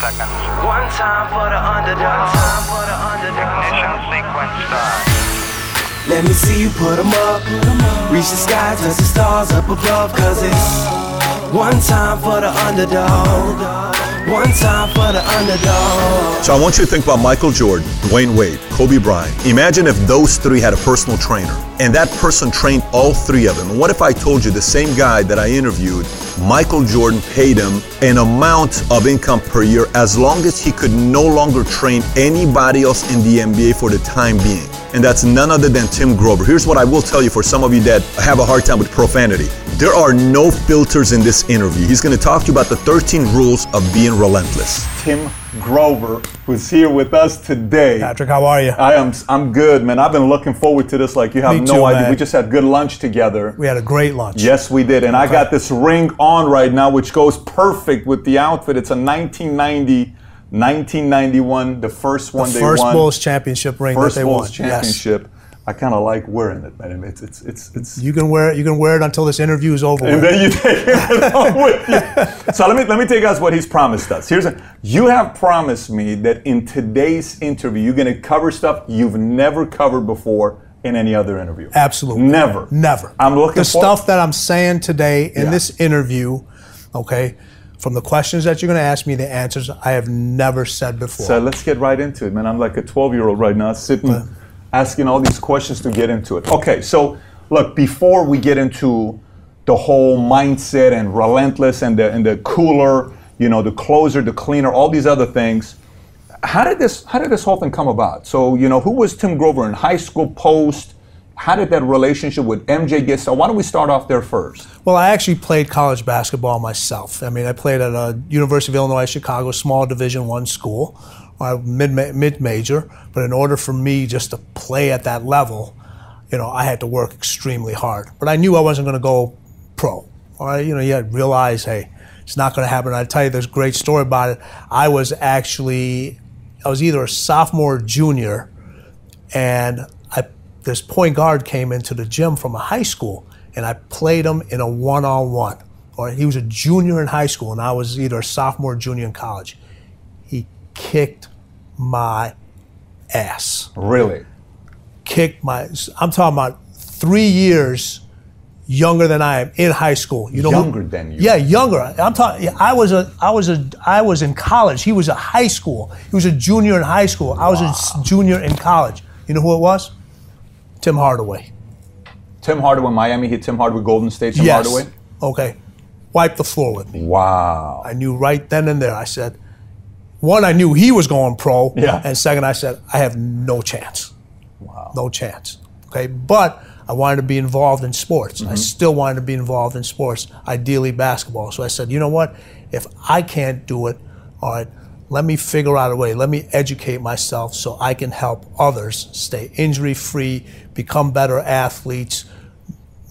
seconds. One time for the underdog. One time for the underdog. Ignition sequence start. Let me see you put 'em up. Reach the sky, touch the stars up above. Cause it's one time for the underdog. One time for the underdog. So I want you to think about Michael Jordan, Dwyane Wade, Kobe Bryant. Imagine if those three had a personal trainer and that person trained all three of them. And What if I told you the same guy that I interviewed, Michael Jordan paid him an amount of income per year as long as he could no longer train anybody else in the NBA for the time being? And that's none other than Tim Grover. Here's what I will tell you for some of you that have a hard time with profanity. There are no filters in this interview. He's going to talk to you about the 13 rules of being relentless. Tim Grover, who's here with us today. Patrick, how are you? I am I'm good, man. I've been looking forward to this like you have Me no too, idea. man. We just had good lunch together. We had a great lunch. Yes, we did. And I got this ring on right now, which goes perfect with the outfit. It's a 1990, 1991, the first one The they first won. Bulls championship ring first that they Bulls won. Yes. championship. I kind of like wearing it, man. It's it's it's it's. You can wear it. You can wear it until this interview is over. and with. then you take it with you. So let me let me tell you guys what he's promised us. Here's a you have promised me that in today's interview you're going to cover stuff you've never covered before in any other interview. Absolutely. Never. Never. I'm looking the for- stuff that I'm saying today in Yeah. this interview, okay, from the questions that you're going to ask me, the answers I have never said before. So let's get right into it, man. I'm like a 12 year old right now, sitting, asking all these questions to get into it. Okay, so look, before we get into the whole mindset and relentless and the, and the cooler, you know, the closer, the cleaner, all these other things, how did this how did this whole thing come about? So, you know, who was Tim Grover in high school, post? How did that relationship with MJ get started? Why don't we start off there first? Well, I actually played college basketball myself. I mean, I played at a University of Illinois Chicago small Division One school, uh, mid mid major. But in order for me just to play at that level, you know, I had to work extremely hard. But I knew I wasn't going to go pro. All right, you know, you had to realize, hey, it's not going to happen. I tell you, a great story about it. I was actually, I was either a sophomore or junior, and this point guard came into the gym from a high school, and I played him in a one-on-one. Or he was a junior in high school, and I was either a sophomore or junior in college. He kicked my ass. Really? Kicked my. I'm talking about three years younger than I am in high school. You know, who- Younger than you? Yeah, younger. I'm talking. I was a. I was a. I was in college. He was a high school. He was a junior in high school. I was a junior in college. You know who it was? Tim Hardaway. Tim Hardaway, Miami Heat Tim Hardaway, Golden State, Tim yes. Hardaway? Okay. Wipe the floor with me. Wow. I knew right then and there. I said, one, I knew he was going pro. Yeah. And second, I said, I have no chance. Wow. No chance. Okay. But I wanted to be involved in sports. Mm-hmm. I still wanted to be involved in sports, ideally basketball. So I said, you know what? If I can't do it, all right, let me figure out a way. Let me educate myself so I can help others stay injury free, become better athletes,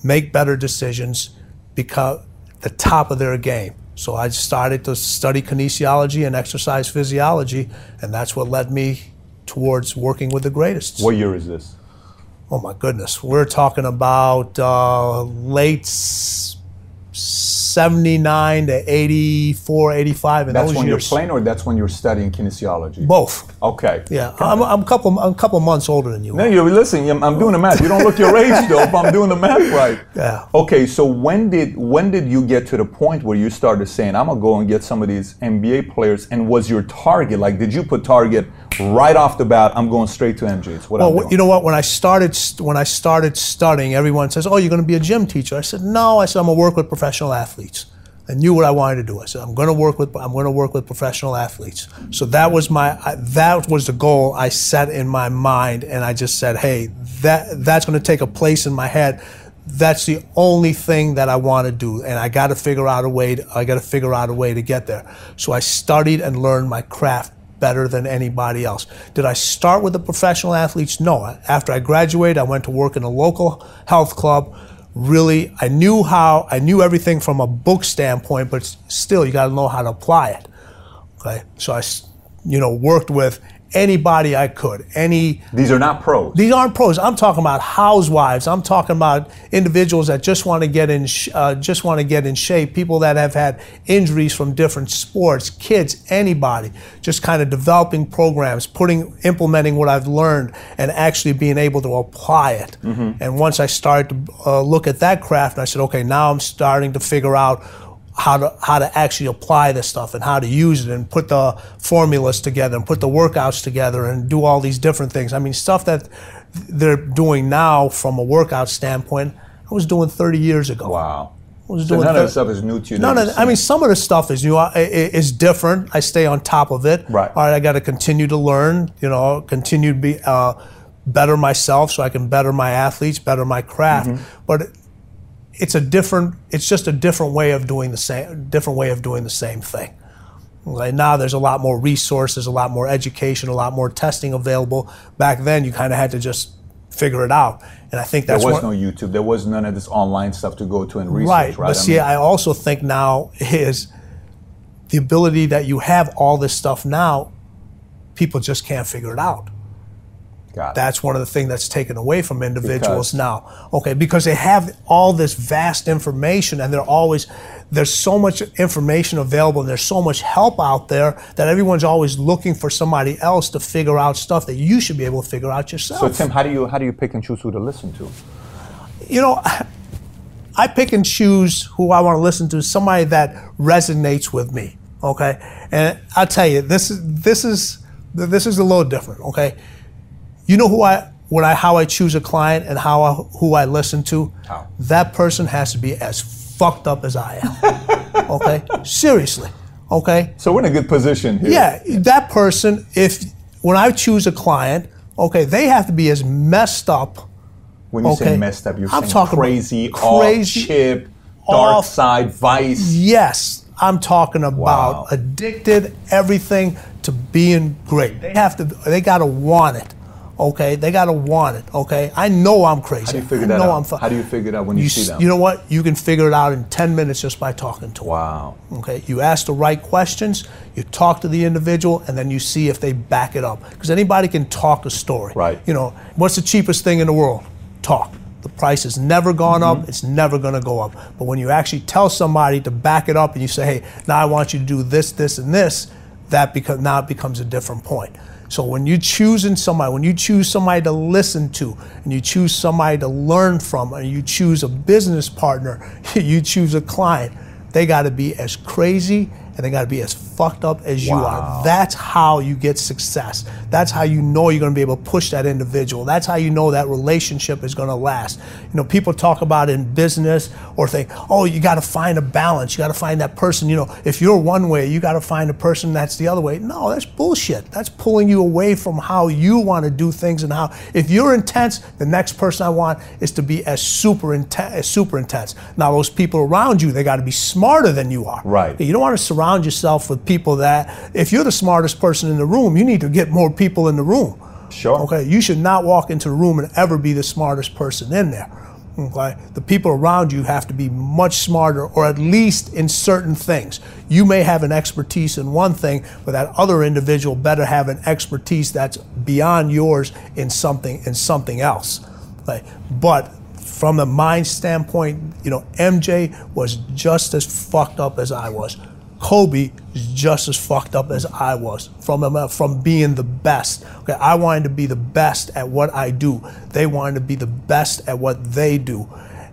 make better decisions, become the top of their game. So I started to study kinesiology and exercise physiology, and that's what led me towards working with the greatest. What year is this? Oh my goodness, we're talking about uh, late 79 to 84, 85 in That's when years. you're playing, or that's when you're studying kinesiology? Both. Okay. Yeah, I'm, I'm a couple I'm a couple months older than you. No, you listen. I'm, I'm doing the math. You don't look your age though. If I'm doing the math right. Yeah. Okay. So when did when did you get to the point where you started saying, "I'm gonna go and get some of these NBA players"? And was your target like? Did you put target right off the bat? I'm going straight to MJ. It's what I'm Well, doing. you know what? When I started when I started studying, everyone says, "Oh, you're going to be a gym teacher." I said, "No." I said, "I'm going to work with professional athletes." I knew what I wanted to do. I said, "I'm going to work with I'm going to work with professional athletes." So that was my that was the goal I set in my mind, and I just said, "Hey, that that's going to take a place in my head." That's the only thing that I want to do, and I got to figure out a way. To, I got to figure out a way to get there. So I studied and learned my craft better than anybody else. Did I start with the professional athletes? No. After I graduated, I went to work in a local health club. Really, I knew how, I knew everything from a book standpoint, but still, you got to know how to apply it. Okay. So I, you know, worked with anybody I could. Any These are not pros. these aren't pros. I'm talking about housewives. I'm talking about individuals that just want to get in, sh- uh, just want to get in shape. People that have had injuries from different sports, kids, anybody. Just kind of developing programs, putting, implementing what I've learned, and actually being able to apply it. And once I started to uh, look at that craft, I said, okay, now I'm starting to figure out how to how to actually apply this stuff and how to use it and put the formulas together and put the workouts together and do all these different things. I mean, stuff that they're doing now from a workout standpoint, I was doing 30 years ago. wow. I was So doing none of thir- the stuff is new to you. None of, I mean, some of the stuff is new. I- i- Is different. I stay on top of it. Right. All right. I got to continue to learn. You know, continue to be uh, better myself, so I can better my athletes, better my craft. Mm-hmm. But it's a different. It's just a different way of doing the same. Different way of doing the same thing. Right now, there's a lot more resources, a lot more education, a lot more testing available. Back then, you kind of had to just figure it out. And I think there was one- no YouTube. There was none of this online stuff to go to and research. right. Right. But I see, mean, I also think now is the ability that you have all this stuff now, people just can't figure it out. That's one of the things that's taken away from individuals Because- now. Okay, because they have all this vast information and they're always there's so much information available and there's so much help out there that everyone's always looking for somebody else to figure out stuff that you should be able to figure out yourself. so Tim, how do you how do you pick and choose who to listen to? you know, I pick and choose who I want to listen to. Somebody that resonates with me. Okay, and I'll tell you, this is this is this is a little different. Okay, you know who I when I how I choose a client and how I, who I listen to. How? That person has to be as fucked up as I am. okay, seriously. Okay, So we're in a good position here. yeah, that person. If when I choose a client, okay, they have to be as messed up. When you Okay. say messed up, you're I'm saying talking crazy, crazy, off chip, dark off- side, vice. Yes, I'm talking about Wow. addicted everything to being great. They have to. They gotta want it. Okay, they gotta want it. Okay, I know I'm crazy. How do you figure I that know out? I'm fu- How do you figure it out when you, see s- them? You know what? You can figure it out in 10 minutes just by talking to them. wow. Okay, you ask the right questions, you talk to the individual, and then you see if they back it up. Because anybody can talk a story. Right. You know, what's the cheapest thing in the world? Talk. The price has never gone Mm-hmm. up, it's never going to go up. But when you actually tell somebody to back it up and you say, hey, now I want you to do this, this, and this, that because now it becomes a different point. So when you choosing somebody, when you choose somebody to listen to, and you choose somebody to learn from, and you choose a business partner, you choose a client, they got to be as crazy and they got to be as fucked up as you are. That's how you get success. That's how you know you're going to be able to push that individual. That's how you know that relationship is going to last. You know, people talk about in business or think, oh, you got to find a balance. You got to find that person. You know, if you're one way, you got to find a person that's the other way. No, that's bullshit. That's pulling you away from how you want to do things and how. If you're intense, the next person I want is to be as super intense. As super intense. Now, those people around you, they got to be smarter than you are. Right. You don't want to surround yourself with people that, if you're the smartest person in the room, you need to get more people in the room. Sure. Okay. You should not walk into the room and ever be the smartest person in there. Okay. The people around you have to be much smarter, or at least in certain things. You may have an expertise in one thing, but that other individual better have an expertise that's beyond yours in something in something else. Okay. But from a mind standpoint, you know, MJ was just as fucked up as I was. Kobe is just as fucked up as I was from um, from being the best. Okay, I wanted to be the best at what I do. They wanted to be the best at what they do.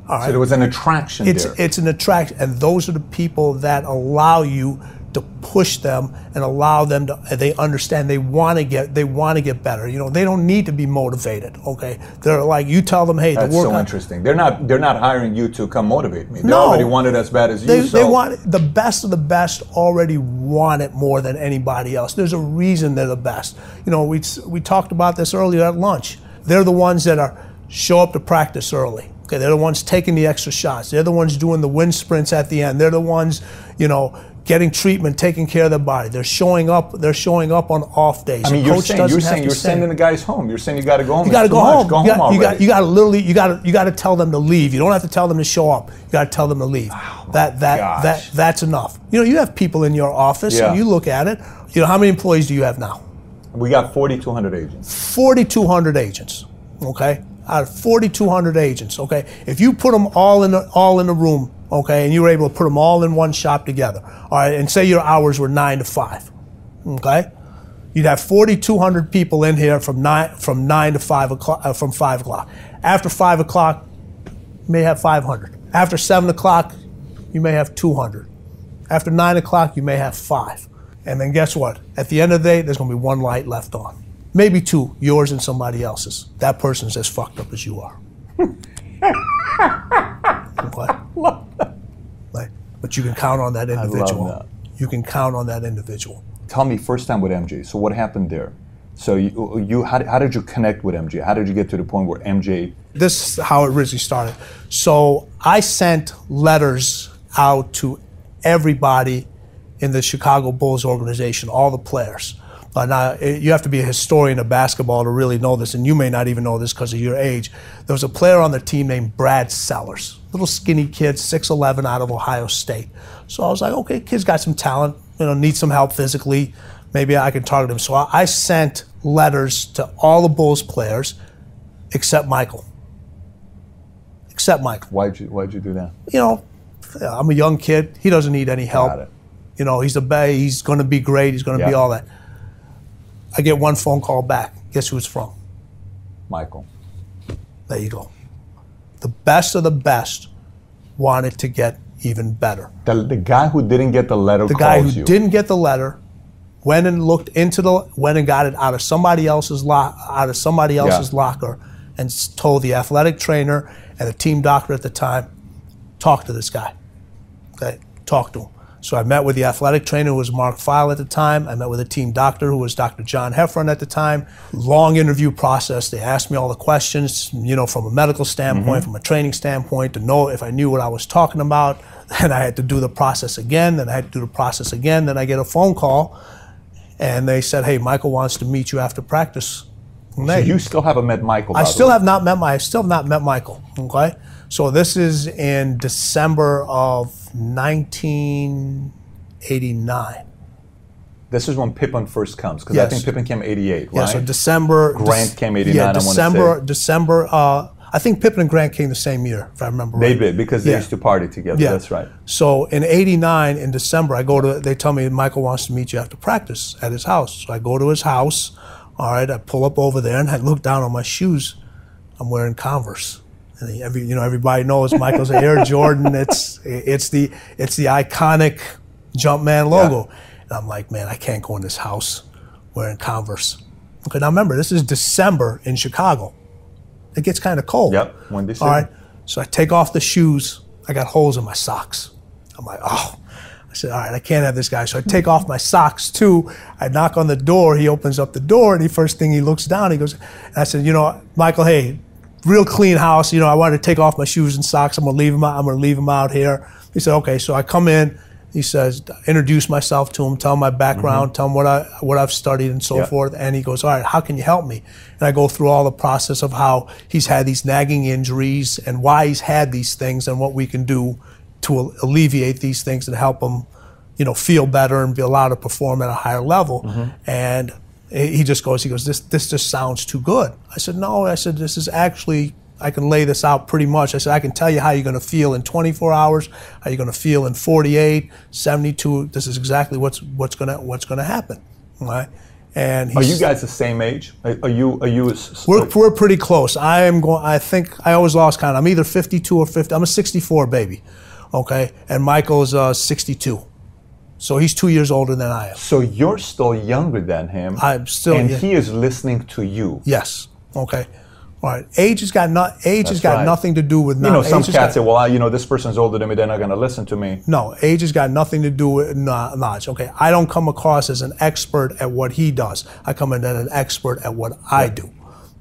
All right. So there was an attraction It's there. it's an attraction, and those are the people that allow you to push them and allow them to. They understand they want to get they want to get better. You know, they don't need to be motivated. Okay, they're like you tell them, hey, That's the so interesting. They're not they're not hiring you to come motivate me. They No. already want it as bad as you. They, so they want the best of the best already want it more than anybody else. There's a reason they're the best. You know, we we talked about this earlier at lunch. They're the ones that are show up to practice early. Okay, they're the ones taking the extra shots. They're the ones doing the wind sprints at the end. They're the ones, you know, getting treatment, taking care of their body. They're showing up. They're showing up on off days. I mean, you're saying you're saying you're sending the guys home. You're saying you got to go home. You got to go home. Go you home got, you got you got to literally you got to you got to tell them to leave. You don't have to tell them to show up. You got to tell them to leave. Oh that that gosh. that that's enough. You know, you have people in your office Yeah. and you look at it. You know, how many employees do you have now? We got 4,200 agents. 4,200 agents. Okay, out of 4,200 agents. Okay, if you put them all in the, all in the room, okay, and you were able to put them all in one shop together, all right, and say your hours were nine to five, okay, you'd have 4,200 people in here from nine from nine to five o'clock uh, from five o'clock. After five o'clock, you may have 500. After seven o'clock, you may have 200. After nine o'clock, you may have five. And then guess what? At the end of the day, there's going to be one light left on. Maybe two, yours and somebody else's. That person's as fucked up as you are. okay? Like, but you can count on that individual. that. You can count on that individual. Tell me first time with MJ. So what happened there? So you, you how, how did you connect with MJ? How did you get to the point where MJ? this is how it originally started. So I sent letters out to everybody in the Chicago Bulls organization, all the players. But now eh, you have to be a historian of basketball to really know this, and you may not even know this because of your age. There was a player on the team named Brad Sellers, little skinny kid, 6'11", out of Ohio State. So I was like, okay, kid's got some talent, you know, needs some help physically. Maybe I can target him. So I I sent letters to all the Bulls players except Michael. Except Michael Why'd you why'd you do that? you know, I'm a young kid. He doesn't need any help. It. You know, he's the best. He's going to be great. He's going to be all that. I get one phone call back. Guess who it's from? Michael. There you go. The best of the best wanted to get even better. The, the guy who didn't get the letter The guy who you. didn't get the letter went and looked into the went and got it out of somebody else's lo- out of somebody else's locker and told the athletic trainer and the team doctor at the time, talk to this guy. Okay, talk to him. So I met with the athletic trainer who was Mark Pfeil at the time. I met with a team doctor who was Dr. John Hefferon at the time. Long interview process. They asked me all the questions, you know, from a medical standpoint, mm-hmm. from a training standpoint, to know if I knew what I was talking about. Then I had to do the process again. Then I had to do the process again. Then I get a phone call, and they said, "Hey, Michael wants to meet you after practice." So you still haven't met Michael. I still have not met my. I still have not met Michael. Okay, so this is in December of 1989. This is when Pippen first comes because Yes. I think Pippen came 88, Yeah, right? so December. Grant came 89, Yeah, I December. say. December. Uh, I think Pippen and Grant came the same year, if I remember they right. did because they Yeah. used to party together. Yeah, That's right. So in '89, in December, I go to. They tell me Michael wants to meet you after practice at his house. So I go to his house. All right, I pull up over there and I look down on my shoes. I'm wearing Converse. And every, you know, everybody knows Michael's Air Jordan. It's it's the it's the iconic Jumpman logo. And I'm like, man, I can't go in this house wearing Converse. Okay, now remember, this is December in Chicago. It gets kind of cold. Yep. All right. So I take off the shoes. I got holes in my socks. I'm like, oh. I said, all right, I can't have this guy. So I take off my socks too. I knock on the door. He opens up the door, and the first thing he looks down, he goes, and I said, you know, Michael, hey, real clean house. You know, I wanted to take off my shoes and socks. I'm gonna leave them out. I'm gonna leave them out here. He said, okay. So I come in. He says, introduce myself to him, tell him my background, mm-hmm. tell him what I what I've studied and so Yeah. forth. And he goes, all right, how can you help me? And I go through all the process of how he's had these nagging injuries and why he's had these things and what we can do to alleviate these things and help him, you know, feel better and be allowed to perform at a higher level. Mm-hmm. And he just goes, he goes, this this just sounds too good. I said, no. I said, this is actually. I can lay this out pretty much. I said, I can tell you how you're going to feel in 24 hours, how you're going to feel in 48, 72. This is exactly what's what's going to what's going to happen. All right. And Are you guys the same age? Are you? Are you? we're, we're pretty close. I am going. I think I always lost count. I'm either 52 or 50. I'm a 64 baby, okay. And Michael's uh, 62, so he's two years older than I am. So you're still younger than him. I'm still- And he is listening to you. Yes. Okay. All right. Age has got not. Age has That's got right. nothing to do with. You know, some has cats say, "Well, I, you know, this person's older than me; they're not going to listen to me." No, age has got nothing to do with kno- knowledge. Okay, I don't come across as an expert at what he does. I come in as an expert at what I do.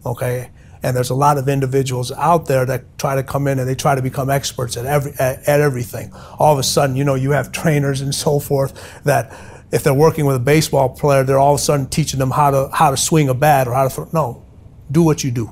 Okay, and there's a lot of individuals out there that try to come in and they try to become experts at every at, at everything. All of a sudden, you know, you have trainers and so forth that if they're working with a baseball player, they're all of a sudden teaching them how to how to swing a bat or how to throw. No, do what you do.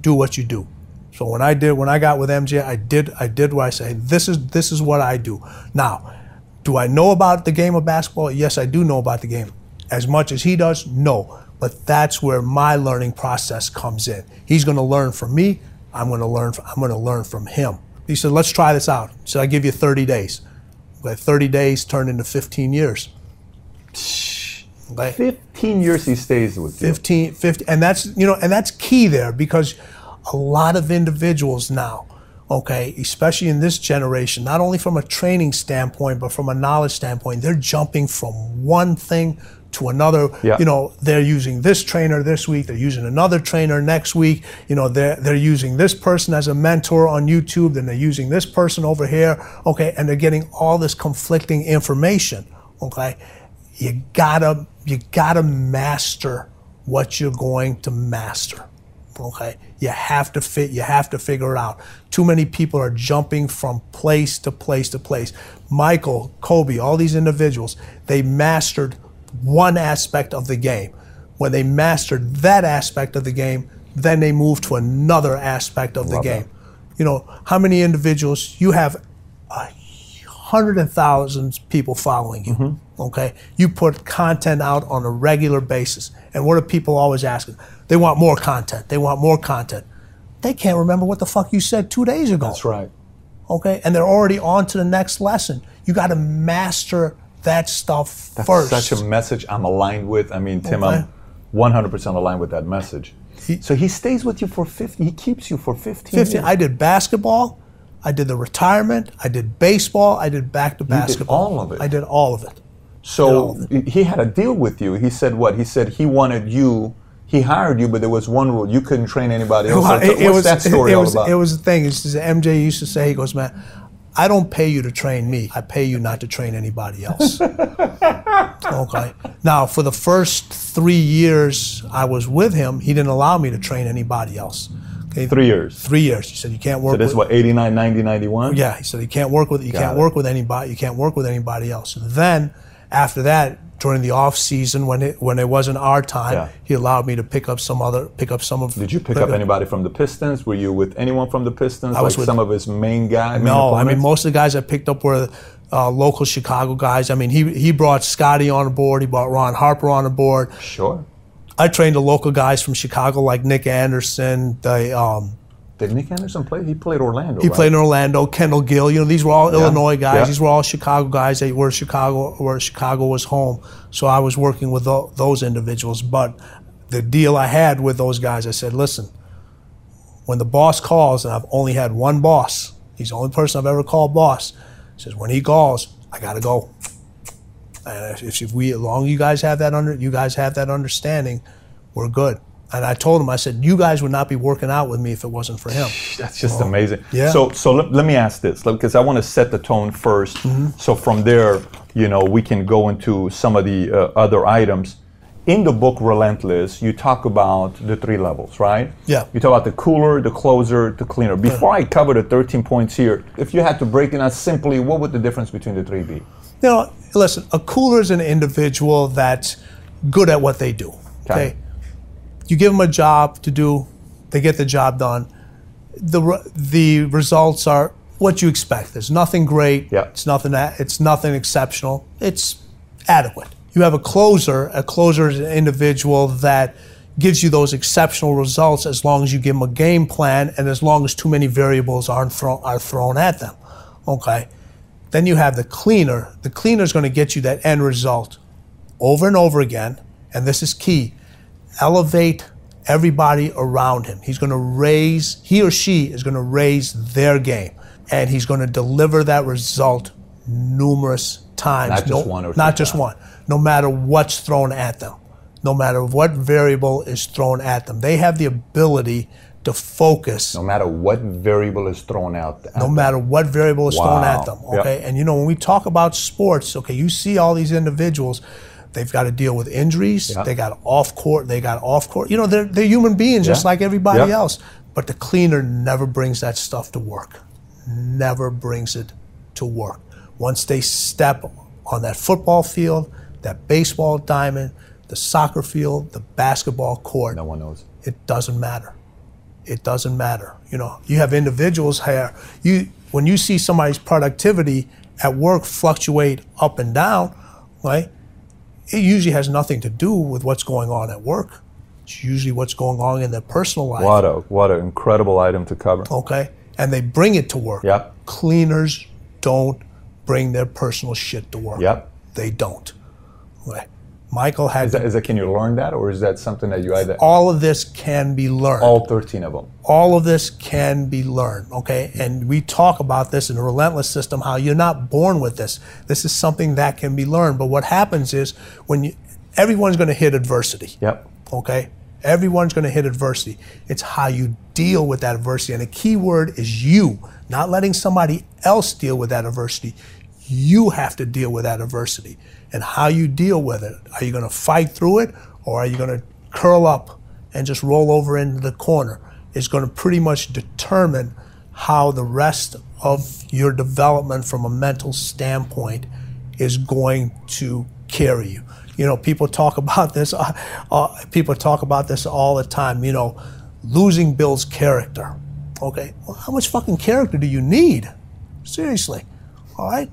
Do what you do. So when I did, when I got with MJ, I did, I did what I say. This is this is what I do. Now, do I know about the game of basketball? Yes, I do know about the game. as much as he does? No. But that's where my learning process comes in. He's going to learn from me. I'm going to learn. I'm going to learn from him. He said, "Let's try this out." So I give you 30 days. But 30 days turned into 15 years. Okay? 15 years he stays with you. 15, 50, and that's you know, and that's key there because a lot of individuals now, okay, especially in this generation, not only from a training standpoint but from a knowledge standpoint, they're jumping from one thing to another. Yeah. You know, they're using this trainer this week, they're using another trainer next week. You know, they're they're using this person as a mentor on YouTube, then they're using this person over here. Okay, and they're getting all this conflicting information. Okay, you gotta you gotta master what you're going to master. Okay, you have to fit. You have to figure it out. Too many people are jumping from place to place to place. Michael, Kobe, all these individuals, they mastered one aspect of the game. When they mastered that aspect of the game, then they moved to another aspect of the game. that. You know, how many individuals you have a hundred and thousands people following you. Mm-hmm. Okay, you put content out on a regular basis, and what are people always asking? They want more content. They want more content. They can't remember what the fuck you said two days ago. That's right. Okay, and they're already on to the next lesson. You got to master that stuff That's first. such a message I'm aligned with. I mean, Tim, Okay. I'm 100% aligned with that message. He- so he stays with you for 50, he keeps you for 15 15. years. I did basketball. I did the retirement. I did baseball. I did back to did basketball. all of it? I did all of it. So he had a deal with you. He said what? He said he wanted you. He hired you, but there was one rule: you couldn't train anybody else. Well, t- what's that story it all was, about? It was the thing. Is MJ used to say, he goes, man, I don't pay you to train me. I pay you not to train anybody else. okay. Now, for the first three years I was with him, he didn't allow me to train anybody else. Okay. Three years. Three years. He said you can't work. So this is with, what 89, 90, 91. Yeah, he said you can't work with you Got can't it. work with anybody. You can't work with anybody else. And then after that, during the off season when it when it wasn't our time, Yeah. he allowed me to pick up some other pick up some of. Did you pick up anybody from the Pistons? Were you with anyone from the Pistons? I was like with- some of his main guys. No, I mean most of the guys I picked up were uh, local Chicago guys. I mean he he brought Scottie on board. He brought Ron Harper on board. Sure. I trained the local guys from Chicago like Nick Anderson. The um, Did Nick Anderson play? He played Orlando. he right? played in Orlando. Kendall Gill. You know these were all Illinois guys. yeah. These were all Chicago guys. They were Chicago where Chicago was home. So I was working with tho- those individuals. But the deal I had with those guys, I said, listen, when the boss calls, and I've only had one boss. He's the only person I've ever called boss. Says when he calls, I gotta go. And if, if we, as long as you guys have that under, you guys have that understanding, we're good. And I told him, I said, you guys would not be working out with me if it wasn't for him. That's just amazing. yeah. So, so let, let me ask this because I want to set the tone 1st Mm-hmm. So from there, you know, we can go into some of the uh, other items. In the book Relentless, you talk about the three levels, right? Yeah. You talk about the cooler, the closer, the cleaner. Before I cover the 13 points here, if you had to break it down simply, what would the difference between the three be? You know, listen, a cooler is an individual that's good at what they do. Okay. You give them a job to do, they get the job done. The re- the results are what you expect. There's nothing great. Yeah. It's nothing that it's nothing exceptional. It's adequate. You have a closer. A closer is an individual that gives you those exceptional results as long as you give them a game plan and as long as too many variables aren't thrown are thrown at them. Okay. Then you have the cleaner. The cleaner is going to get you that end result over and over again. And this is key elevate everybody around him. He's going to raise, he or she is going to raise their game. And he's going to deliver that result numerous times. Not just one or Not just times. one. No matter what's thrown at them, no matter what variable is thrown at them. They have the ability to focus No matter what variable is thrown out. no matter what variable is thrown at them. Yep. Okay, and you know when we talk about sports, okay, you see all these individuals. They've got to deal with injuries. Yeah. They got off court. They got off court. You know, they're they're human beings just like everybody Yep. else. But the cleaner never brings that stuff to work. Never brings it to work. Once they step on that football field, that baseball diamond, the soccer field, the basketball court, No one knows. it doesn't matter. It doesn't matter. You know, you have individuals here. You when you see somebody's productivity at work fluctuate up and down, right? It usually has nothing to do with what's going on at work. It's usually what's going on in their personal life. What a what an incredible item to cover. Okay, and they bring it to work. Yep. Cleaners don't bring their personal shit to work. Yep. They don't. Okay. Michael had Is that, is that can you learn that, or is that something that you either all of this can be learned. all thirteen of them? all of this can be learned, okay? And we talk about this in the relentless system how you're not born with this. This is something that can be learned. But what happens is when you, everyone's going to hit adversity, Yep. okay? Everyone's going to hit adversity. It's how you deal with that adversity. And the key word is you, not letting somebody else deal with that adversity. You have to deal with that adversity. And how you deal with it. Are you going to fight through it or are you going to curl up and just roll over into the corner? Is going to pretty much determine how the rest of your development from a mental standpoint is going to carry you. You know, people talk about this. Uh, uh, people talk about this all the time. You know, losing builds character. Okay, well, how much fucking character do you need? Seriously, all right.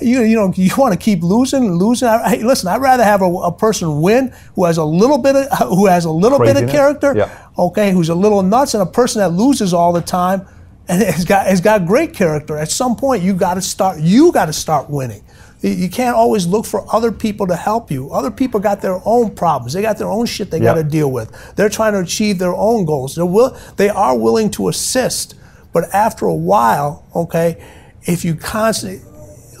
You, you know you want to keep losing and losing. I, hey, listen, I'd rather have a, a person win who has a little bit of who has a little bit of character, Yeah. okay, who's a little nuts, and a person that loses all the time and has got has got great character. At some point, you got to start. You got to start winning. You- can't always look for other people to help you. Other people got their own problems. They got their own shit they got to deal with. They're trying to achieve their own goals. They're will, they are willing to assist, but after a while, okay, if you constantly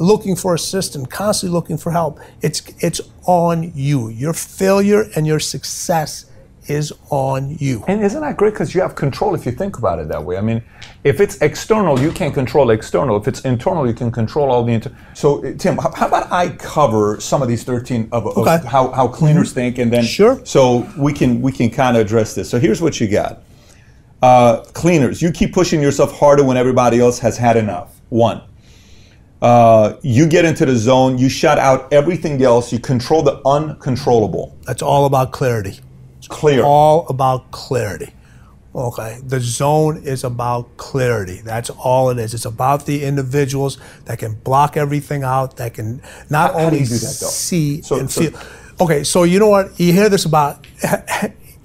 looking for assistance, constantly looking for help, it's it's on you. Your failure and your success is on you. And isn't that great? Because you have control if you think about it that way. I mean, if it's external, you can't control external. If it's internal, you can control all the internal. So, uh, Tim, how, how about I cover some of these thirteen of, Okay. Mm-hmm. how, how cleaners think, and then Sure. So we can we can kind of address this. So here's what you got. Uh, cleaners, you keep pushing yourself harder when everybody else has had enough. One. Uh, you get into the zone, you shut out everything else, you control the uncontrollable. That's all about clarity. It's clear. All about clarity. Okay. The zone is about clarity. That's all it is. It's about the individuals that can block everything out, that can not How- how only do that, see So- and so- feel. Okay, so you know what? You hear this about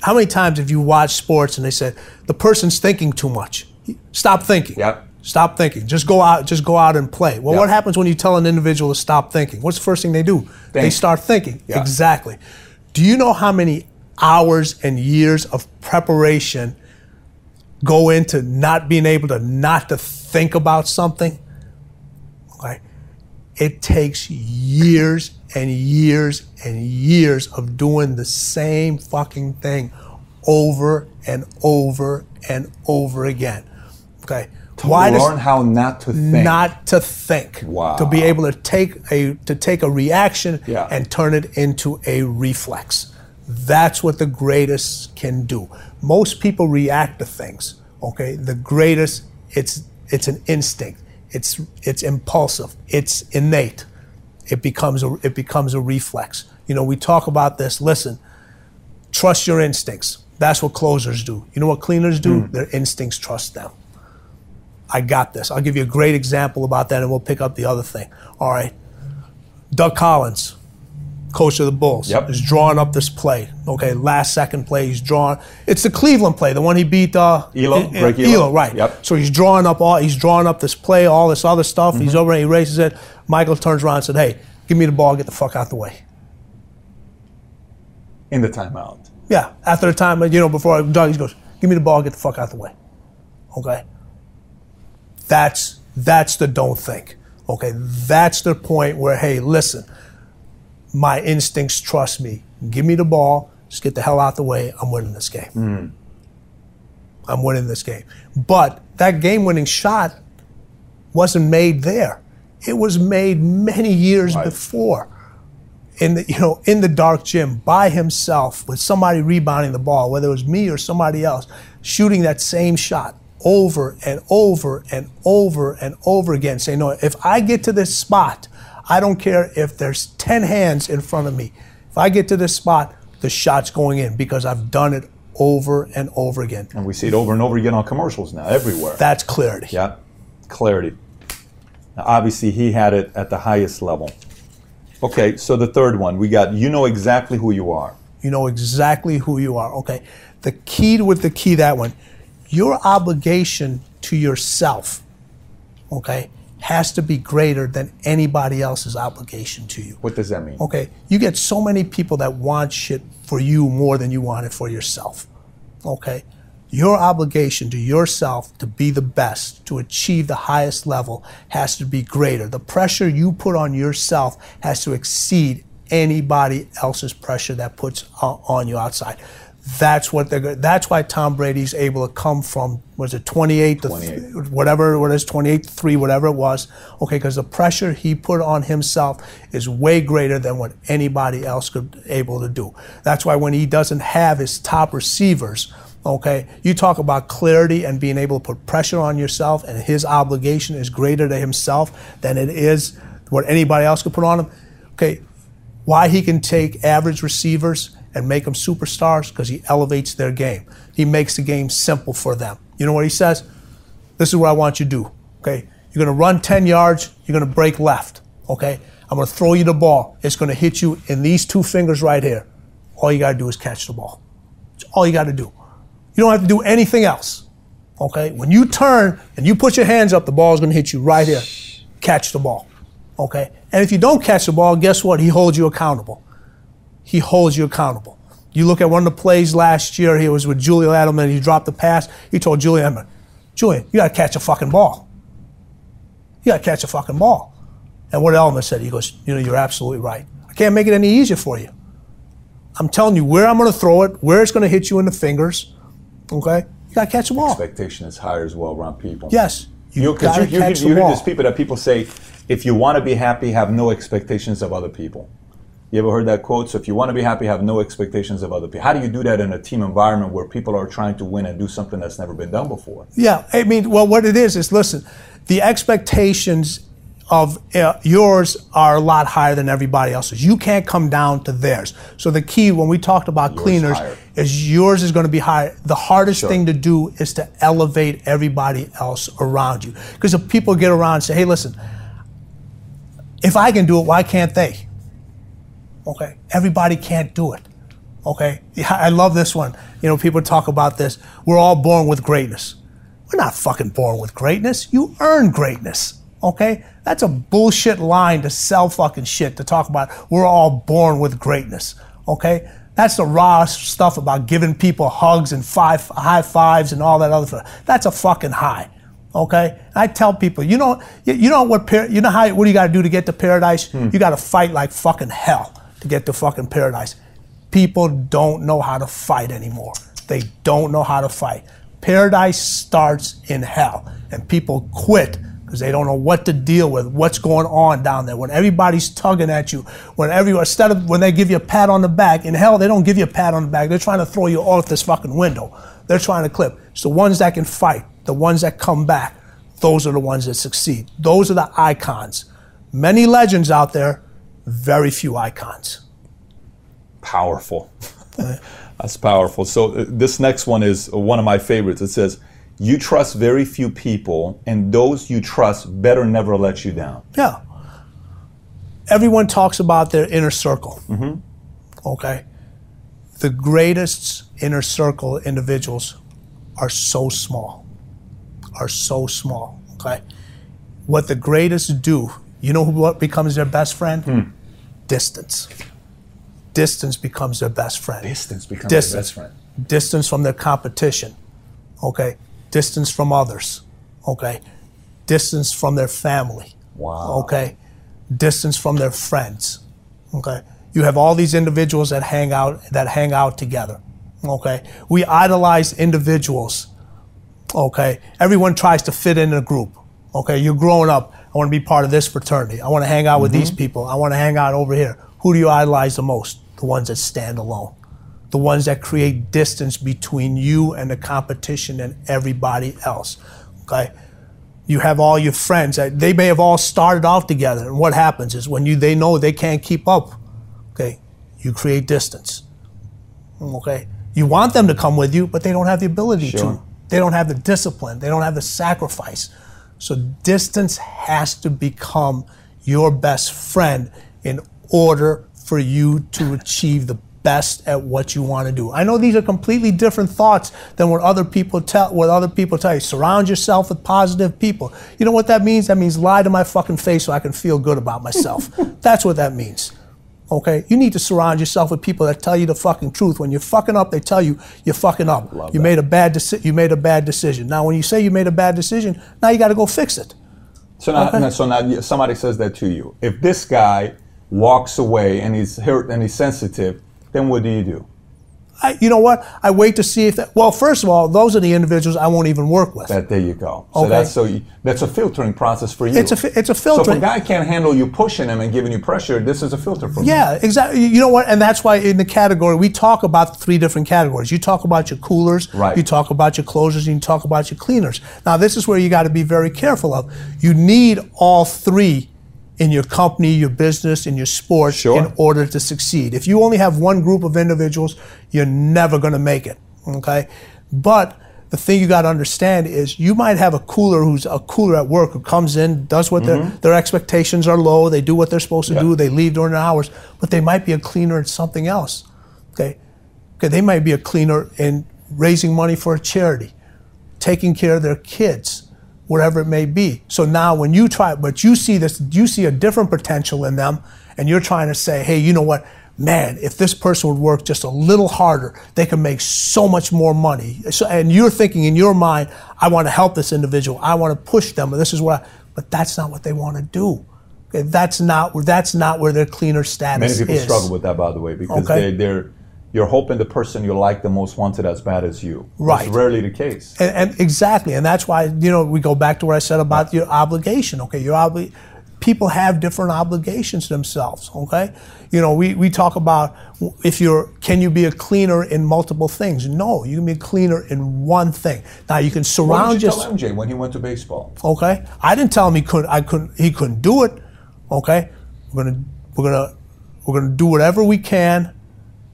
how many times have you watched sports and they said the person's thinking too much? Stop thinking. Yep. Stop thinking. Just go out. Just go out and play. Well, what happens when you tell an individual to stop thinking? What's the first thing they do? They start thinking. Yeah. Exactly. Do you know how many hours and years of preparation go into not being able to not to think about something? Okay. It takes years and years and years of doing the same fucking thing over and over and over again. Okay. To Why learn how not to think. not to think. Wow. To be able to take a to take a reaction Yeah. and turn it into a reflex. That's what the greatest can do. Most people react to things. Okay. The greatest, it's it's an instinct. It's it's impulsive. It's innate. It becomes a it becomes a reflex. You know, we talk about this. Listen, trust your instincts. That's what closers do. You know what cleaners do? Hmm. Their instincts trust them. I got this. I'll give you a great example about that, and we'll pick up the other thing. All right. Doug Collins, coach of the Bulls, Yep. is drawing up this play. Okay, last second play, he's drawing. It's the Cleveland play, the one he beat. Uh, Ehlo, I- I- Greg Ehlo. right? Yep. So he's drawing up all. He's drawing up this play, all this other stuff. He's mm-hmm. over. He raises it. Michael turns around and said, "Hey, give me the ball. Get the fuck out the way." in the timeout. Yeah, after the time, you know, before Doug, he goes, "Give me the ball, get the fuck out the way." Okay. That's that's the don't think. Okay, that's the point where, hey, listen, my instincts trust me. Give me the ball, just get the hell out the way. I'm winning this game. Hmm. I'm winning this game. But that game-winning shot wasn't made there. It was made many years Right. before in the you know in the dark gym by himself with somebody rebounding the ball, whether it was me or somebody else, shooting that same shot over and over and over and over again, saying, "No, if I get to this spot, I don't care if there's ten hands in front of me. If I get to this spot, the shot's going in because I've done it over and over again. And we see it over and over again on commercials now, everywhere. That's clarity. yeah, clarity. Now, obviously, he had it at the highest level. Okay, so the third one we got you know exactly who you are. You know exactly who you are. Okay. The key with the key that one, your obligation to yourself, okay, has to be greater than anybody else's obligation to you. What does that mean? Okay. You get so many people that want shit for you more than you want it for yourself. Okay. Your obligation to yourself to be the best, to achieve the highest level, has to be greater. The pressure you put on yourself has to exceed anybody else's pressure that puts uh, on you outside. That's what they're. go- That's why Tom Brady's able to come from was it 28 to 28. whatever what is 28 to 3 whatever it was okay because the pressure he put on himself is way greater than what anybody else could able to do that's why when he doesn't have his top receivers okay you talk about clarity and being able to put pressure on yourself and his obligation is greater to himself than it is what anybody else could put on him okay why he can take average receivers and make them superstars because he elevates their game. He makes the game simple for them. You know what he says? This is what I want you to do. Okay, you're going to run 10 yards. You're going to break left. Okay, I'm going to throw you the ball. It's going to hit you in these two fingers right here. All you got to do is catch the ball. It's all you got to do. You don't have to do anything else. Okay, when you turn and you put your hands up, the ball is going to hit you right here. Catch the ball. Okay, and if you don't catch the ball, guess what? He holds you accountable he holds you accountable. You look at one of the plays last year, he was with Julian Edelman, he dropped the pass. He told Julian Edelman, Julian, you got to catch a fucking ball. You got to catch a fucking ball. And what Edelman said, he goes, you know, you're absolutely right. I can't make it any easier for you. I'm telling you where I'm going to throw it, where it's going to hit you in the fingers. Okay? You got to catch the ball. Expectation is higher as well around people. Yes. You, You, gotta you, you, catch you, the hear people that people say, if you want to be happy, have no expectations of other people. You ever heard that quote? So if you want to be happy, have no expectations of other people. How do you do that in a team environment where people are trying to win and do something that's never been done before? Yeah, I mean, well, what it is is listen, the expectations of uh, yours are a lot higher than everybody else's. You can't come down to theirs. So the key when we talked about cleaners higher. is yours is going to be higher. The hardest Sure. thing to do is to elevate everybody else around you. Because if people get around and say, "Hey, listen, if I can do it, why can't they?" Okay, everybody can't do it. Okay, yeah, I love this one. You know, people talk about this. We're all born with greatness. We're not fucking born with greatness. You earn greatness. Okay, that's a bullshit line to sell fucking shit to talk about. We're all born with greatness. Okay, that's the raw stuff about giving people hugs and five high fives and all that other stuff. That's a fucking high. Okay, I tell people, you know, you, you know what, par- you know how what do you got to do to get to paradise? Hmm. You got to fight like fucking hell to get to fucking paradise. People don't know how to fight anymore. They don't know how to fight. Paradise starts in hell, and people quit because they don't know what to deal with, what's going on down there. When everybody's tugging at you, when everyone instead of when they give you a pat on the back, in hell they don't give you a pat on the back. They're trying to throw you off this fucking window. They're trying to clip. It's the ones that can fight, the ones that come back. Those are the ones that succeed. Those are the icons. Many legends out there, very few icons. Powerful. That's powerful. So uh, this next one is one of my favorites. It says, "You trust very few people, and those you trust better never let you down." Yeah. Everyone talks about their inner circle. Okay. The greatest inner circle individuals are so small, are so small. Okay. What the greatest do, you know what becomes their best friend? Hmm. Distance. Distance becomes their best friend. Distance becomes Distance. their best friend. Distance from their competition. Okay. Distance from others. Okay. Distance from their family. Wow. Okay. Distance from their friends. Okay. You have all these individuals that hang out that hang out together. Okay. We idolize individuals. Okay. Everyone tries to fit in a group. Okay. You're growing up. I want to be part of this fraternity. I want to hang out with these mm-hmm. people. I want to hang out over here. Who do you idolize the most? The ones that stand alone. The ones that create distance between you and the competition and everybody else. Okay you have all your friends that they may have all started off together and what happens is when you they know they can't keep up okay you create distance okay you want them to come with you but they don't have the ability Sure. to they don't have the discipline they don't have the sacrifice so distance has to become your best friend in order for you to achieve the best at what you want to do. I know these are completely different thoughts than what other people tell what other people tell you. Surround yourself with positive people. You know what that means? That means lie to my fucking face so I can feel good about myself. That's what that means. Okay? You need to surround yourself with people that tell you the fucking truth. When you're fucking up, they tell you you're fucking up. you made a bad deci- you made a bad decision. Now when you say you made a bad decision, now you got to go fix it. So now, Okay. so now somebody says that to you. If this guy walks away and he's hurt and he's sensitive, then what do you do? I, you know what? I wait to see if that. Well, first of all, those are the individuals I won't even work with. That there you go. So Okay. that's so you, that's a filtering process for you. It's a it's a filter. So if a guy can't handle you pushing him and giving you pressure, this is a filter for him. Yeah, exactly. You know what? And that's why in the category we talk about three different categories. You talk about your coolers, Right. you talk about your closers, and you talk about your cleaners. Now, this is where you got to be very careful of. You need all three in your company, your business, in your sport Sure. in order to succeed. If you only have one group of individuals, you're never going to make it. Okay, but the thing you got to understand is you might have a cooler who's a cooler at work who comes in, does what their their expectations are low, they do what they're supposed to Mm-hmm. Yeah. do, they leave during their hours, but they might be a cleaner in something else. Okay, okay, they might be a cleaner in raising money for a charity, taking care of their kids, whatever it may be. So now when you try, but you see this, you see a different potential in them, and you're trying to say, hey, you know what? Man, if this person would work just a little harder, they could make so much more money. So, and you're thinking in your mind, I want to help this individual. I want to push them. This is what. I, but that's not what they want to do. That's not. That's not where their cleaner status Many people is. struggle with that, by the way, because Okay. they, they're you're hoping the person you like the most wants it as bad as you. Right. It's rarely the case. And, and exactly, and that's why you know we go back to what I said about your obligation. Okay, your obli- people have different obligations to themselves. Okay, you know we, we talk about if you're can you be a cleaner in multiple things? No, you can be a cleaner in one thing. Now you can What surround did you yourself. tell MJ when he went to baseball? Okay, I didn't tell him he couldn't. I couldn't. He couldn't do it. Okay, we're gonna we're gonna we're gonna do whatever we can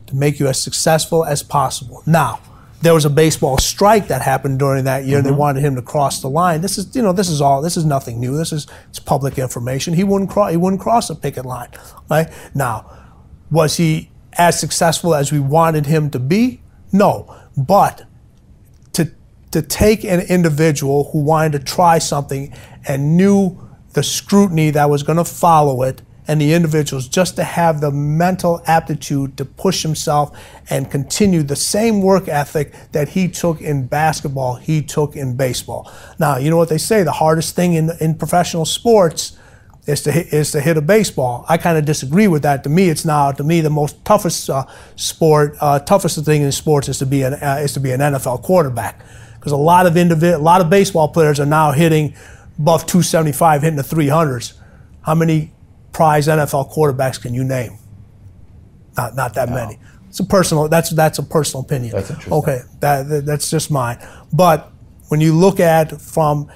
to make you as successful as possible. Now, there was a baseball strike that happened during that year. They mm-hmm. wanted him to cross the line. This is you know this is all this is nothing new. This is it's public information. He wouldn't cross. He wouldn't cross a picket line. Right now, was he as successful as we wanted him to be? No, but to to take an individual who wanted to try something and knew the scrutiny that was going to follow it and the individuals just to have the mental aptitude to push himself and continue the same work ethic that he took in basketball he took in baseball now you know what they say the hardest thing in, in professional sports is to hit, is to hit a baseball. I kind of disagree with that. To me, it's now to me the most toughest uh, sport, uh, toughest thing in sports is to be an uh, is to be an NFL quarterback because a lot of individ- a lot of baseball players are now hitting above 275, hitting the 300s. How many prize NFL quarterbacks can you name? Not not that many. It's a personal. That's that's a personal opinion. That's interesting. Okay, that, that- that's just mine. But when you look at from,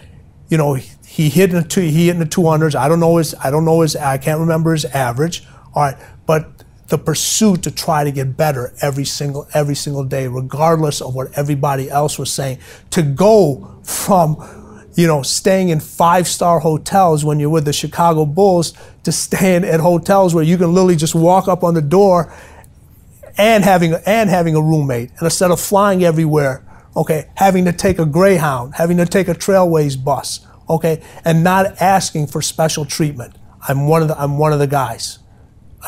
you know, he hit in the two, he hit in the two hundreds. I don't know his. I don't know his. I can't remember his average. All right, but the pursuit to try to get better every single every single day, regardless of what everybody else was saying, to go from you know, staying in five star hotels when you're with the Chicago Bulls to staying at hotels where you can literally just walk up on the door and having and having a roommate. And instead of flying everywhere, okay, having to take a Greyhound, having to take a Trailways bus, okay, and not asking for special treatment. I'm one of the I'm one of the guys.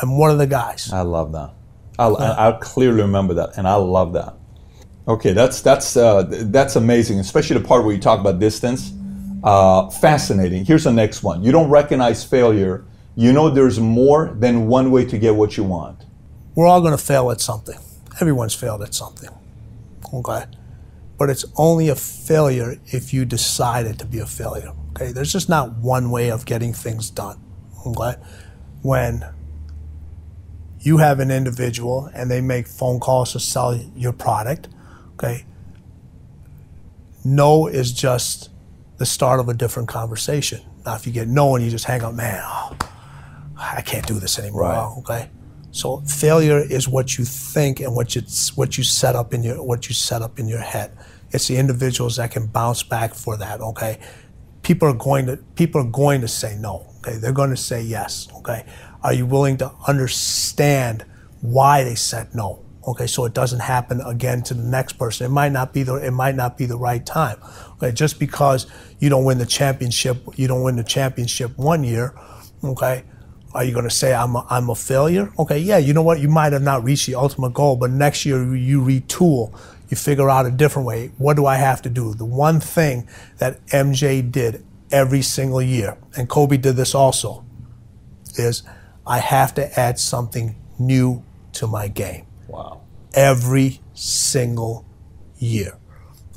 I'm one of the guys. I love that. I, I, I clearly remember that, and I love that. Okay, that's that's uh, that's amazing, especially the part where you talk about distance. Uh, fascinating. Here's the next one. You don't recognize failure. You know there's more than one way to get what you want. We're all going to fail at something. Everyone's failed at something. Okay? But it's only a failure if you decide it to be a failure. Okay? There's just not one way of getting things done. Okay? When you have an individual and they make phone calls to sell your product, okay? No is just the start of a different conversation. Now, if you get no and you just hang up, man, oh, I can't do this anymore. Right. Okay. So failure is what you think and what you what you set up in your what you set up in your head. It's the individuals that can bounce back for that. Okay. People are going to people are going to say no. Okay. They're going to say yes. Okay. Are you willing to understand why they said no? Okay, so it doesn't happen again to the next person. It might not be the it might not be the right time. Okay, just because you don't win the championship, you don't win the championship one year. Okay, are you going to say I'm a, I'm a failure? Okay, yeah, you know what? You might have not reached the ultimate goal, but next year you retool, you figure out a different way. What do I have to do? The one thing that MJ did every single year, and Kobe did this also, is I have to add something new to my game Wow. every single year.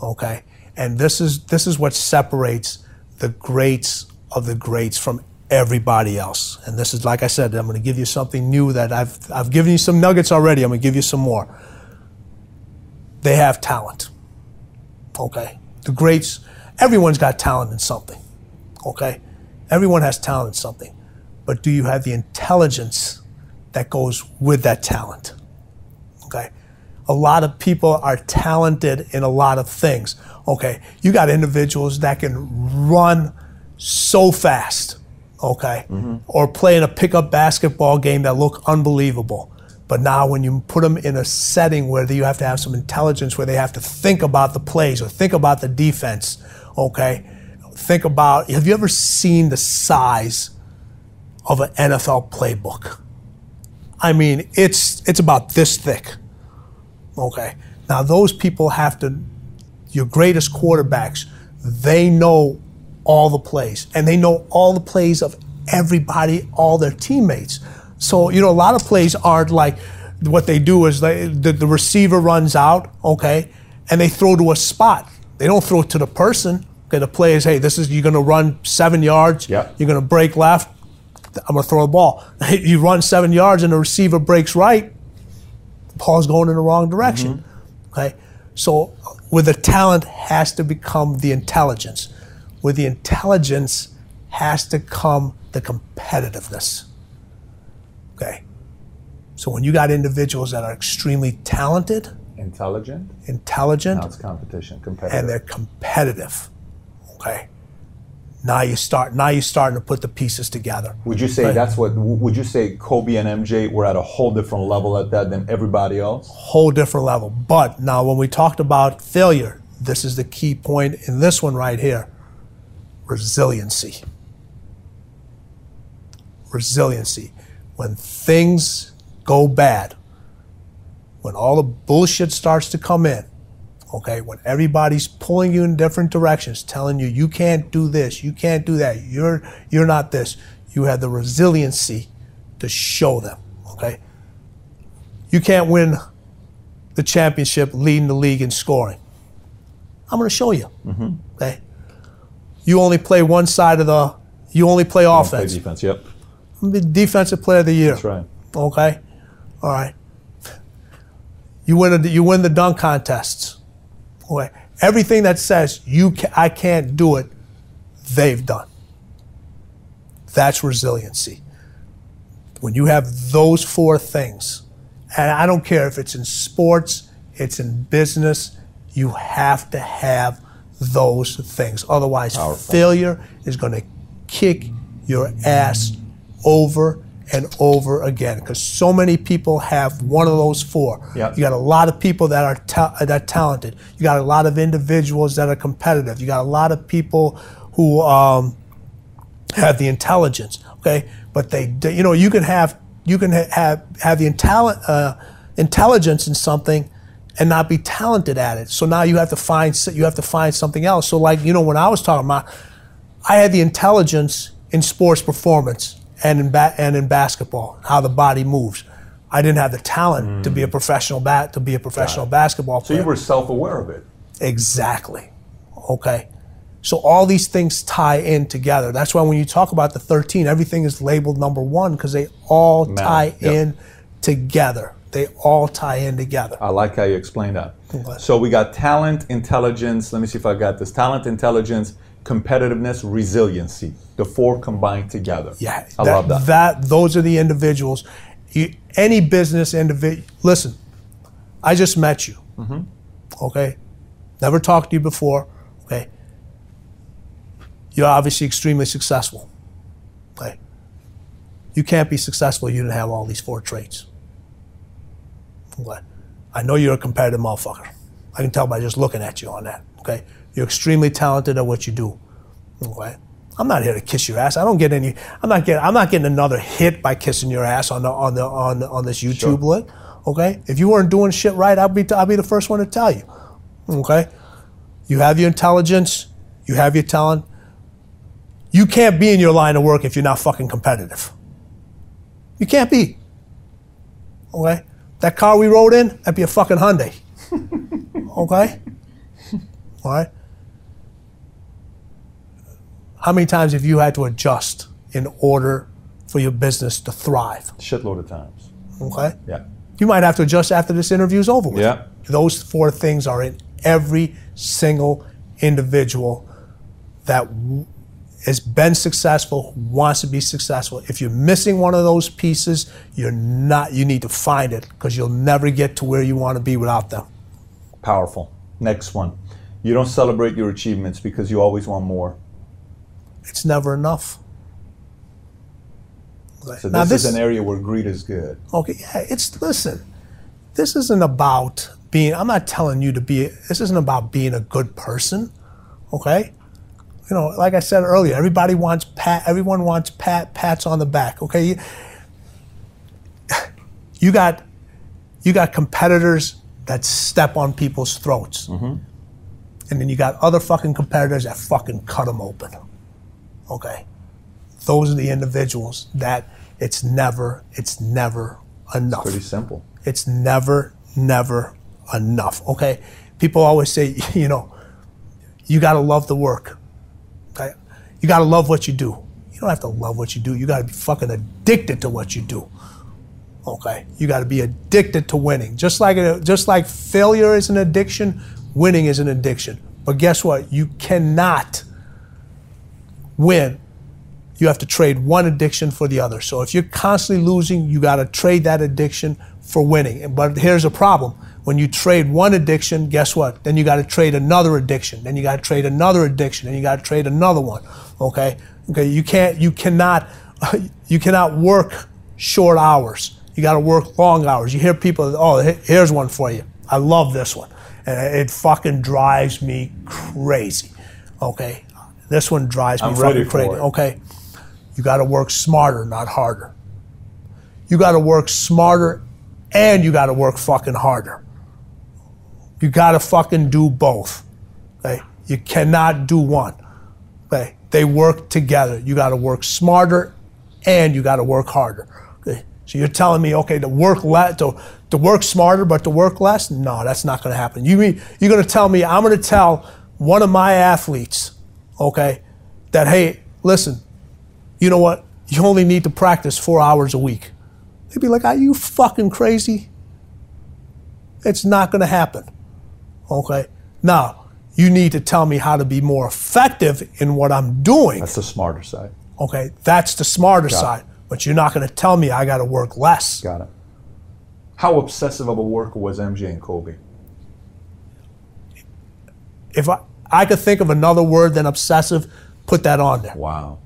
Okay? And this is this is what separates the greats of the greats from everybody else. And this is like I said, I'm going to give you something new that I've I've given you some nuggets already. I'm going to give you some more. They have talent. Okay? The greats, everyone's got talent in something. Okay? Everyone has talent in something. But do you have the intelligence that goes with that talent? Okay. A lot of people are talented in a lot of things. Okay. You got individuals that can run so fast. Okay. Mm-hmm. Or play in a pickup basketball game that look unbelievable. But now when you put them in a setting where you have to have some intelligence, where they have to think about the plays or think about the defense, okay? Think about, have you ever seen the size of an NFL playbook? I mean, it's it's about this thick. Okay. Now those people have to your greatest quarterbacks, they know all the plays and they know all the plays of everybody, all their teammates. So, you know, a lot of plays aren't like what they do is they, the, the receiver runs out, okay, and they throw to a spot. They don't throw it to the person. Okay, the play is, hey, this is you're gonna run seven yards, Yeah. you're gonna break left, I'm gonna throw a ball. You run seven yards and the receiver breaks right, the ball's going in the wrong direction. Mm-hmm. Okay, so with the talent has to become the intelligence. With the intelligence has to come the competitiveness. Okay, so when you got individuals that are extremely talented, Intelligent. intelligent, Now it's competition. Competitive. and they're competitive. Okay. Now you start. Now you're starting to put the pieces together. Would you say Right. that's what? Would you say Kobe and MJ were at a whole different level at that than everybody else? whole different level. But now, when we talked about failure, this is the key point in this one right here resiliency. Resiliency. When things go bad, when all the bullshit starts to come in, okay, when everybody's pulling you in different directions, telling you you can't do this, you can't do that, you're you're not this, you have the resiliency to show them, okay? You can't win the championship leading the league in scoring. I'm going to show you. Mm-hmm. Okay. You only play one side of the. You only play Play offense. defense. Yep. I'm the defensive player of the year. That's right. Okay. All right. You win. The, you win the dunk contests. Okay. Everything that says you ca- I can't do it, they've done. That's resiliency. When you have those four things, and I don't care if it's in sports, it's in business, you have to have those things. Otherwise, failure is going to kick your ass over and over again because so many people have one of those four. Yep. You got a lot of people that are ta- that are talented. You got a lot of individuals that are competitive. You got a lot of people who um, have the intelligence. Okay, but they, you know, you can have you can ha- have have the intelli- uh, intelligence in something and not be talented at it. So now you have to find you have to find something else. So like you know when I was talking about, I had the intelligence in sports performance and in ba- and in basketball, how the body moves. I didn't have the talent to be a mm. professional bat to be a professional basketball player. So you were self-aware of it. Exactly. Okay. So all these things tie in together. That's why when you talk about the 13, everything is labeled number one because they all tie Yep. in together. They all tie in together. I like how you explained that. So we got talent, intelligence. Let me see if I got this. Talent, intelligence, competitiveness, resiliency. The four combined together. Yeah, I love that. That those are the individuals. You, any business individual. Listen, I just met you. Mm-hmm. Okay, never talked to you before. Okay, you're obviously extremely successful. Okay, You can't be successful if you didn't have all these four traits. Okay. I know you're a competitive motherfucker. I can tell by just looking at you on that. Okay. You're extremely talented at what you do. Okay. I'm not here to kiss your ass. I don't get any. I'm not getting. I'm not getting another hit by kissing your ass on the on the on on this YouTube link. Okay. If you weren't doing shit right, I'll be I'll be the first one to tell you. Okay. You have your intelligence. You have your talent. You can't be in your line of work if you're not fucking competitive. You can't be. Okay? That car we rode in, that'd be a fucking Hyundai. okay? All right? How many times have you had to adjust in order for your business to thrive? Shitload of times. Okay? Yeah. You might have to adjust after this interview is over with. Yeah. Those four things are in every single individual that has been successful, wants to be successful. If you're missing one of those pieces, you're not. You need to find it because you'll never get to where you want to be without them. Powerful. Next one. You don't celebrate your achievements because you always want more. It's never enough. So Now this, is an area where greed is good. Okay, yeah, it's listen. This isn't about being. I'm not telling you to be. This isn't about being a good person. Okay, you know, like I said earlier, everybody wants pat. Everyone wants pat pats on the back. Okay, you, you got you got competitors that step on people's throats, mm-hmm. and then you got other fucking competitors that fucking cut them open. Okay, those are the individuals that it's never it's never enough. Pretty simple. It's never, never enough. Okay? People always say, you know, you got to love the work. Okay? You got to love what you do. You don't have to love what you do. You got to be fucking addicted to what you do. Okay? You got to be addicted to winning. Just like just like failure is an addiction, winning is an addiction. But guess what? You cannot win you have to trade one addiction for the other. So if you're constantly losing, you got to trade that addiction for winning. But here's a problem. When you trade one addiction, guess what? Then you got to trade another addiction. Then you got to trade another addiction. Then you got to trade another one. Okay? Okay, you can't you cannot you cannot work short hours. You got to work long hours. You hear people, "Oh, here's one for you. I love this one." And it fucking drives me crazy. Okay? This one drives me I'm fucking crazy. Okay? You got to work smarter, not harder. You got to work smarter and you got to work fucking harder. You got to fucking do both. Okay? You cannot do one. Okay? They work together. You got to work smarter and you got to work harder. Okay? So you're telling me, okay, to work less, to, to work smarter, but to work less? No, that's not going to happen. You mean you're going to tell me I'm going to tell one of my athletes, okay, that hey, listen, you know what? You only need to practice four hours a week. They'd be like, Are you fucking crazy? It's not going to happen. Okay? Now, you need to tell me how to be more effective in what I'm doing. That's the smarter side. Okay? That's the smarter Got it. side. But you're not going to tell me I got to work less. Got it. How obsessive of a worker was MJ and Kobe? If I, I could think of another word than obsessive, put that on there. Wow.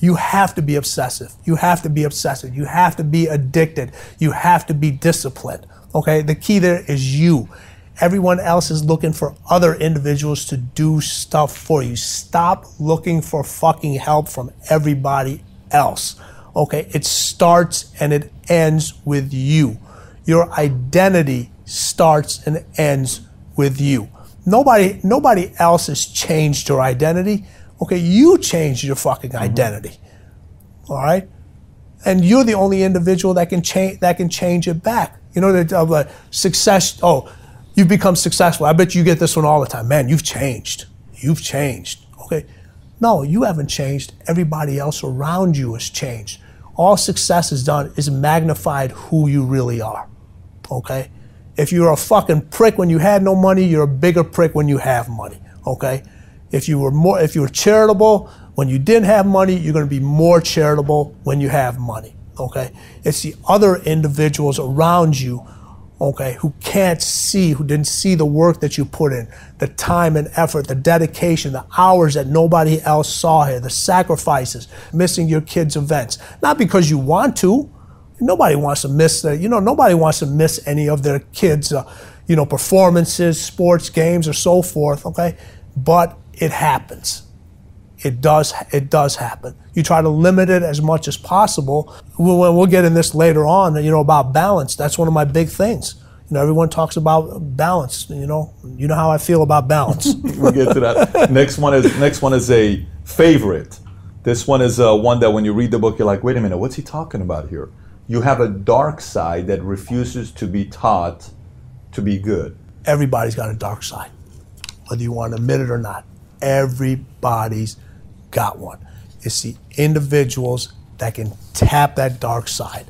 You have to be obsessive. You have to be obsessive. You have to be addicted. You have to be disciplined. Okay? The key there is you. Everyone else is looking for other individuals to do stuff for you. Stop looking for fucking help from everybody else. Okay? It starts and it ends with you. Your identity starts and ends with you. Nobody nobody else has changed your identity. Okay, you changed your fucking mm-hmm. identity. All right? And you're the only individual that can change that can change it back. You know that of a success oh, you've become successful. I bet you get this one all the time. Man, you've changed. You've changed. Okay? No, you haven't changed. Everybody else around you has changed. All success has done is magnified who you really are. Okay? If you're a fucking prick when you had no money, you're a bigger prick when you have money. Okay? If you were more if you were charitable when you didn't have money, you're going to be more charitable when you have money. Okay? It's the other individuals around you, okay, who can't see, who didn't see the work that you put in, the time and effort, the dedication, the hours that nobody else saw here, the sacrifices, missing your kids' events. Not because you want to. Nobody wants to miss the, you know, nobody wants to miss any of their kids' uh, you know, performances, sports games, or so forth. Okay, but it happens. It does. It does happen. You try to limit it as much as possible. We'll, we'll get in this later on. You know about balance. That's one of my big things. You know, everyone talks about balance. You know, you know how I feel about balance. we'll get to that. next one is next one is a favorite. This one is uh, one that when you read the book, you're like, wait a minute, what's he talking about here? You have a dark side that refuses to be taught to be good. Everybody's got a dark side, whether you want to admit it or not. Everybody's got one. It's the individuals that can tap that dark side,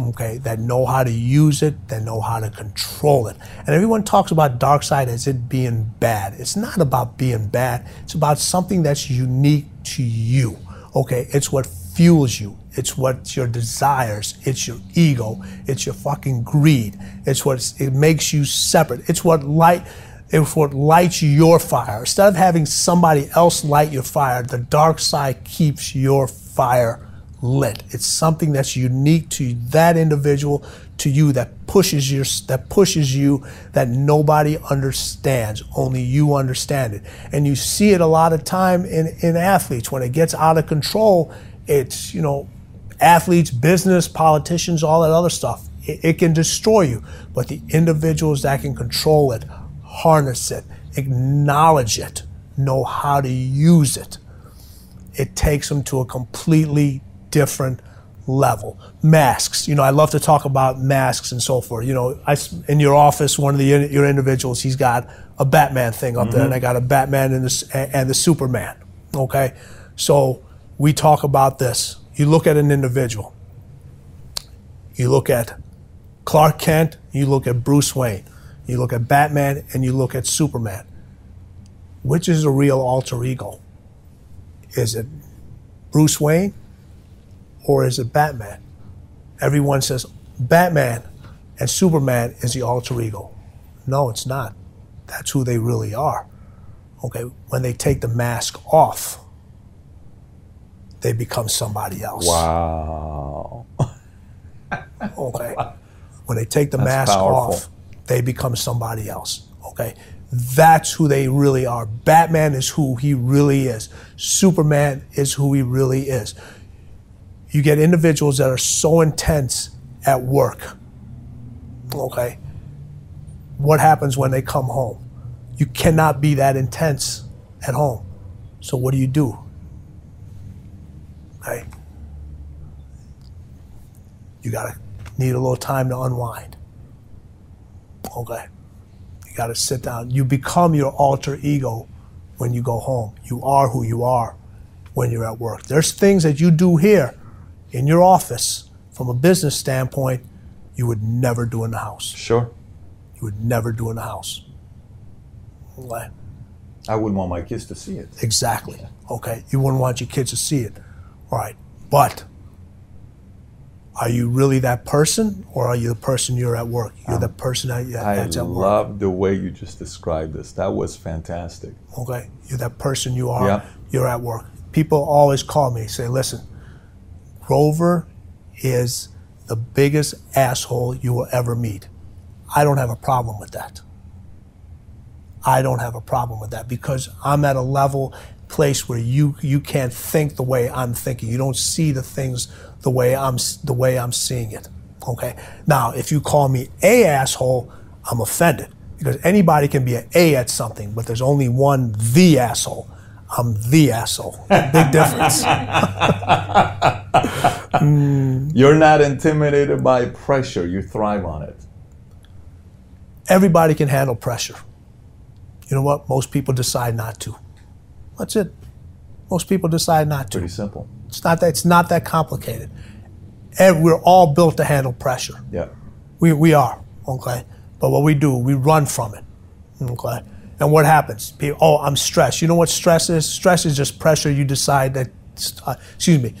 okay, that know how to use it, that know how to control it. And everyone talks about dark side as it being bad. It's not about being bad, it's about something that's unique to you, okay? It's what fuels you. It's what your desires. It's your ego. It's your fucking greed. It's what it makes you separate. It's what light. It's what lights your fire. Instead of having somebody else light your fire, the dark side keeps your fire lit. It's something that's unique to that individual, to you that pushes your that pushes you that nobody understands. Only you understand it. And you see it a lot of time in, in athletes when it gets out of control it's, you know, athletes, business, politicians, all that other stuff. It, it can destroy you. But the individuals that can control it, harness it, acknowledge it, know how to use it, it takes them to a completely different level. Masks, you know, I love to talk about masks and so forth. You know, I, in your office, one of the your individuals, he's got a Batman thing up mm-hmm. there, and I got a Batman and the, and the Superman. Okay, so we talk about this. You look at an individual, you look at Clark Kent, you look at Bruce Wayne, you look at Batman, and you look at Superman. Which is the real alter ego? Is it Bruce Wayne or is it Batman? Everyone says Batman and Superman is the alter ego. No, it's not. That's who they really are. Okay, when they take the mask off they become somebody else. Wow. okay. When they take the That's mask powerful. off, they become somebody else. Okay. That's who they really are. Batman is who he really is. Superman is who he really is. You get individuals that are so intense at work. Okay. What happens when they come home? You cannot be that intense at home. So what do you do? Hey, you gotta need a little time to unwind. Okay. You gotta sit down. You become your alter ego when you go home. You are who you are when you're at work. There's things that you do here in your office from a business standpoint you would never do in the house. Sure. You would never do in the house. Okay. I wouldn't want my kids to see it. Exactly. Okay. You wouldn't want your kids to see it. Right. But are you really that person or are you the person you're at work? You're um, the person that, that's at work. I love the way you just described this. That was fantastic. Okay. You're that person you are. Yeah. You're at work. People always call me, say, listen, Grover is the biggest asshole you will ever meet. I don't have a problem with that. I don't have a problem with that because I'm at a level place where you you can't think the way I'm thinking. You don't see the things the way I'm the way I'm seeing it. Okay. Now, if you call me a asshole, I'm offended because anybody can be an A at something, but there's only one the asshole. I'm the asshole. Big difference. mm. You're not intimidated by pressure. You thrive on it. Everybody can handle pressure. You know what? Most people decide not to. That's it. Most people decide not to. Pretty simple. It's not that. It's not that complicated. And we're all built to handle pressure. Yeah. We we are okay. But what we do, we run from it. Okay. And what happens? People, oh, I'm stressed. You know what stress is? Stress is just pressure. You decide that. Uh, excuse me.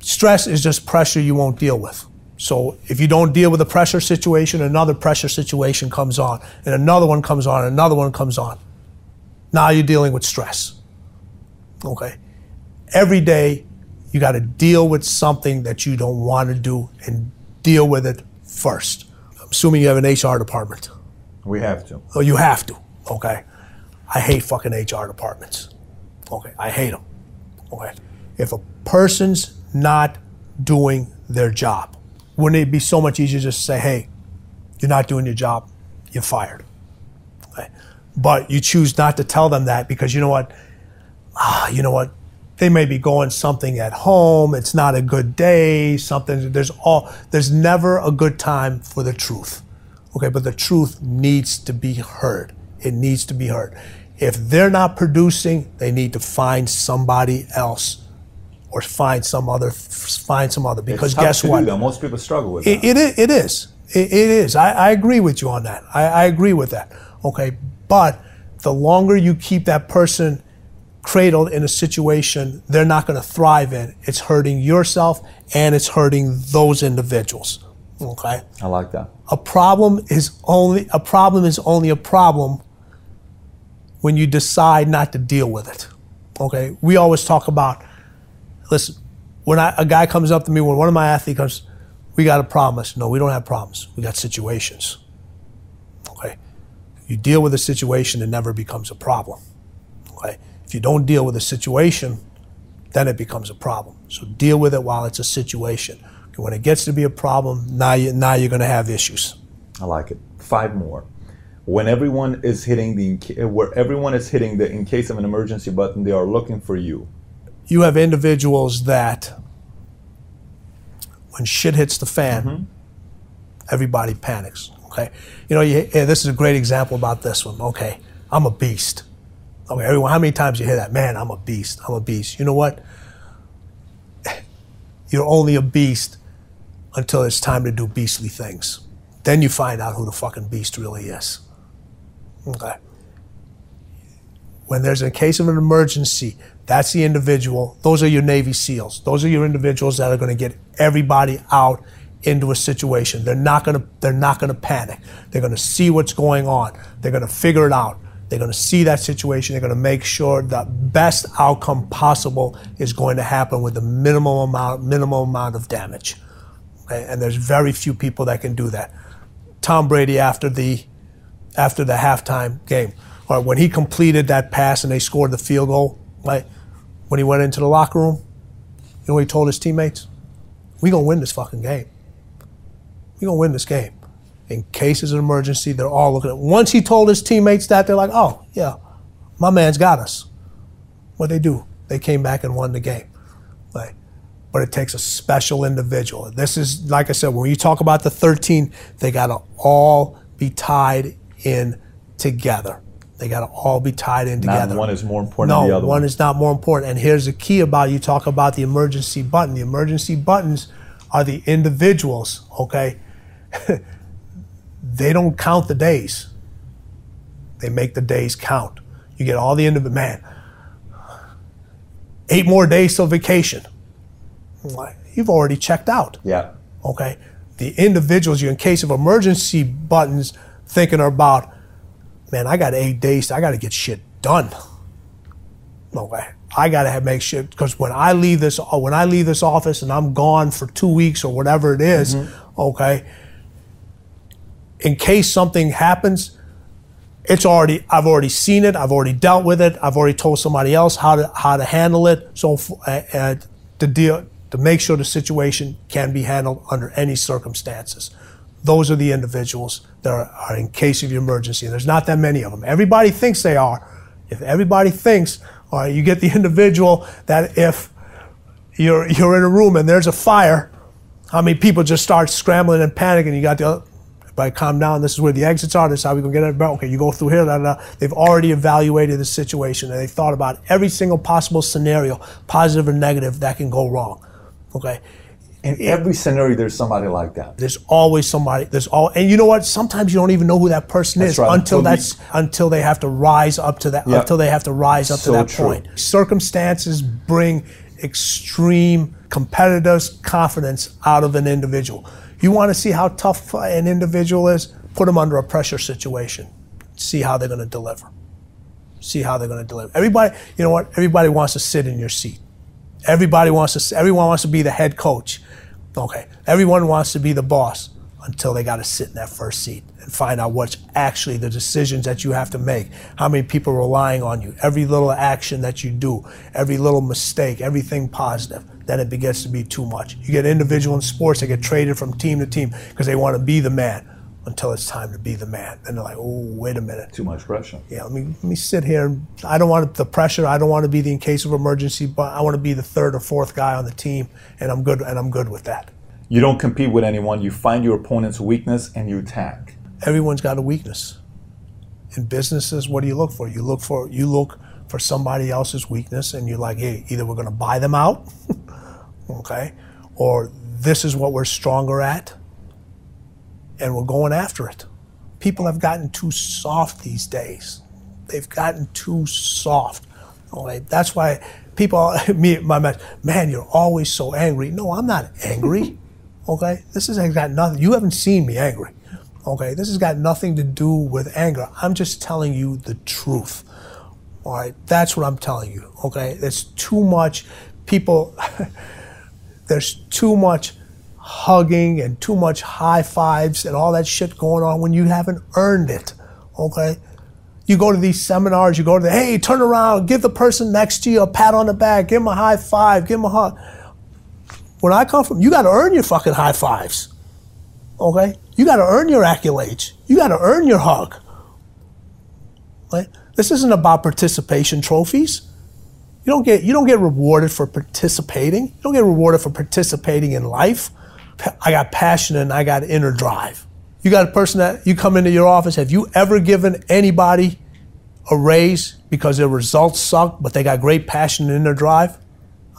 Stress is just pressure you won't deal with. So if you don't deal with a pressure situation, another pressure situation comes on, and another one comes on, and another one comes on. Now you're dealing with stress. Okay? Every day, you got to deal with something that you don't want to do and deal with it first. I'm assuming you have an HR department. We have to. Oh, you have to. Okay. I hate fucking HR departments. Okay. I hate them. Okay. If a person's not doing their job, wouldn't it be so much easier just to say, hey, you're not doing your job, you're fired. But you choose not to tell them that because you know what? Ah, you know what? They may be going something at home. It's not a good day. Something. There's all. There's never a good time for the truth. Okay, but the truth needs to be heard. It needs to be heard. If they're not producing, they need to find somebody else, or find some other. Find some other. Because guess what? that. Most people struggle with It, that. it, is, it is. It, it is. I, I agree with you on that. I, I agree with that. Okay. But the longer you keep that person cradled in a situation they're not going to thrive in, it's hurting yourself and it's hurting those individuals. Okay. I like that. A problem is only a problem is only a problem when you decide not to deal with it. Okay. We always talk about. Listen, when I, a guy comes up to me, when one of my athletes comes, we got a said, no, we don't have problems. We got situations. You deal with a situation, it never becomes a problem. Okay. If you don't deal with a situation, then it becomes a problem. So deal with it while it's a situation. Okay, When it gets to be a problem, now you now you're going to have issues. I like it. Five more. When everyone is hitting the where everyone is hitting the in case of an emergency button, they are looking for you. You have individuals that when shit hits the fan, mm-hmm. everybody panics. Okay, you know, you, yeah, this is a great example about this one. Okay, I'm a beast. Okay, everyone, how many times you hear that? Man, I'm a beast. I'm a beast. You know what? You're only a beast until it's time to do beastly things. Then you find out who the fucking beast really is. Okay. When there's a case of an emergency, that's the individual. Those are your Navy SEALs. Those are your individuals that are going to get everybody out into a situation. They're not going to. They're not going to panic. They're going to see what's going on. They're going to figure it out. They're going to see that situation. They're going to make sure the best outcome possible is going to happen with the minimum amount, minimal amount of damage. Okay? And there's very few people that can do that. Tom Brady after the after the halftime game, or when he completed that pass and they scored the field goal, right? When he went into the locker room, you know what he told his teammates? We gonna win this fucking game. We gonna win this game. In case it's an emergency, they're all looking at. Once he told his teammates that, they're like, "Oh yeah, my man's got us." What they do? They came back and won the game. Right? But it takes a special individual. This is like I said, when you talk about the 13, they gotta all be tied in together. They gotta all be tied in Not together. one is more important no, than the other one one. is not more important. And here's the key about you talk about the emergency button. The emergency buttons are the individuals, okay? they don't count the days. They make the days count. You get all the individual man. Eight more days till vacation. You've already checked out Yeah. okay? The individuals you in case of emergency buttons thinking about, man, I got eight days, I got to get shit done. Okay, I got to have make shit because when I leave this, uh, when I leave this office and I'm gone for two weeks or whatever it is, okay. In case something happens, it's already I've already seen it. I've already dealt with it. I've already told somebody else how to how to handle it. So uh, uh, to deal to make sure the situation can be handled under any circumstances. Those are the individuals that are, are in case of emergency. There's not that many of them. Everybody thinks they are. If everybody thinks, all right, you get the individual that if you're you're in a room and there's a fire, how many people just start scrambling and panicking? You got the everybody calm down. This is where the exits are. This is how we're gonna get it. Okay, you go through here. Da, da, da. They've already evaluated the situation and they thought about every single possible scenario, positive or negative, that can go wrong. Okay, In every scenario, there's somebody like that. there's always somebody. There's all, and you know what? Sometimes you don't even know who that person That's is right, until you- that's until they have to rise up to that. Yeah. Until they have to rise up So to that true. point. Circumstances bring extreme competitors' confidence out of an individual. You want to see how tough an individual is? Put them under a pressure situation. See how they're going to deliver. See how they're going to deliver. Everybody, you know what? Everybody wants to sit in your seat. Everybody wants to. Everyone wants to be the head coach. Okay. Everyone wants to be the boss until they got to sit in that first seat and find out what's actually the decisions that you have to make. How many people are relying on you? Every little action that you do, every little mistake, everything positive. Then it begins to be too much. You get individual in sports that get traded from team to team because they want to be the man until it's time to be the man. Then they're like, oh, wait a minute. Too much pressure. Yeah, let me let me sit here. I don't want the pressure. I don't want to be the in case of emergency, but I want to be the third or fourth guy on the team, and I'm good. And I'm good with that. You don't compete with anyone. You find your opponent's weakness and you attack. Everyone's got a weakness. In businesses, what do you look for? You look for you look for somebody else's weakness, and you're like, hey, either we're going to buy them out, okay, or this is what we're stronger at, and we're going after it. People have gotten too soft these days. They've gotten too soft. Okay, that's why people, me, my man, man, you're always so angry. No, I'm not angry. Okay, this has got nothing. You haven't seen me angry. Okay, this has got nothing to do with anger. I'm just telling you the truth. All right, that's what I'm telling you. Okay, there's too much people. there's too much hugging and too much high fives and all that shit going on when you haven't earned it. Okay? You go to these seminars, you go to the, hey, turn around, give the person next to you a pat on the back, give him a high five, give him a hug. When I come from, you got to earn your fucking high fives. Okay? You got to earn your accolades. You got to earn your hug. Right? This isn't about participation trophies. You don't get you don't get rewarded for participating. You don't get rewarded for participating in life. I got passion and I got inner drive. You got a person that you come into your office. Have you ever given anybody a raise because their results suck, but they got great passion and inner drive?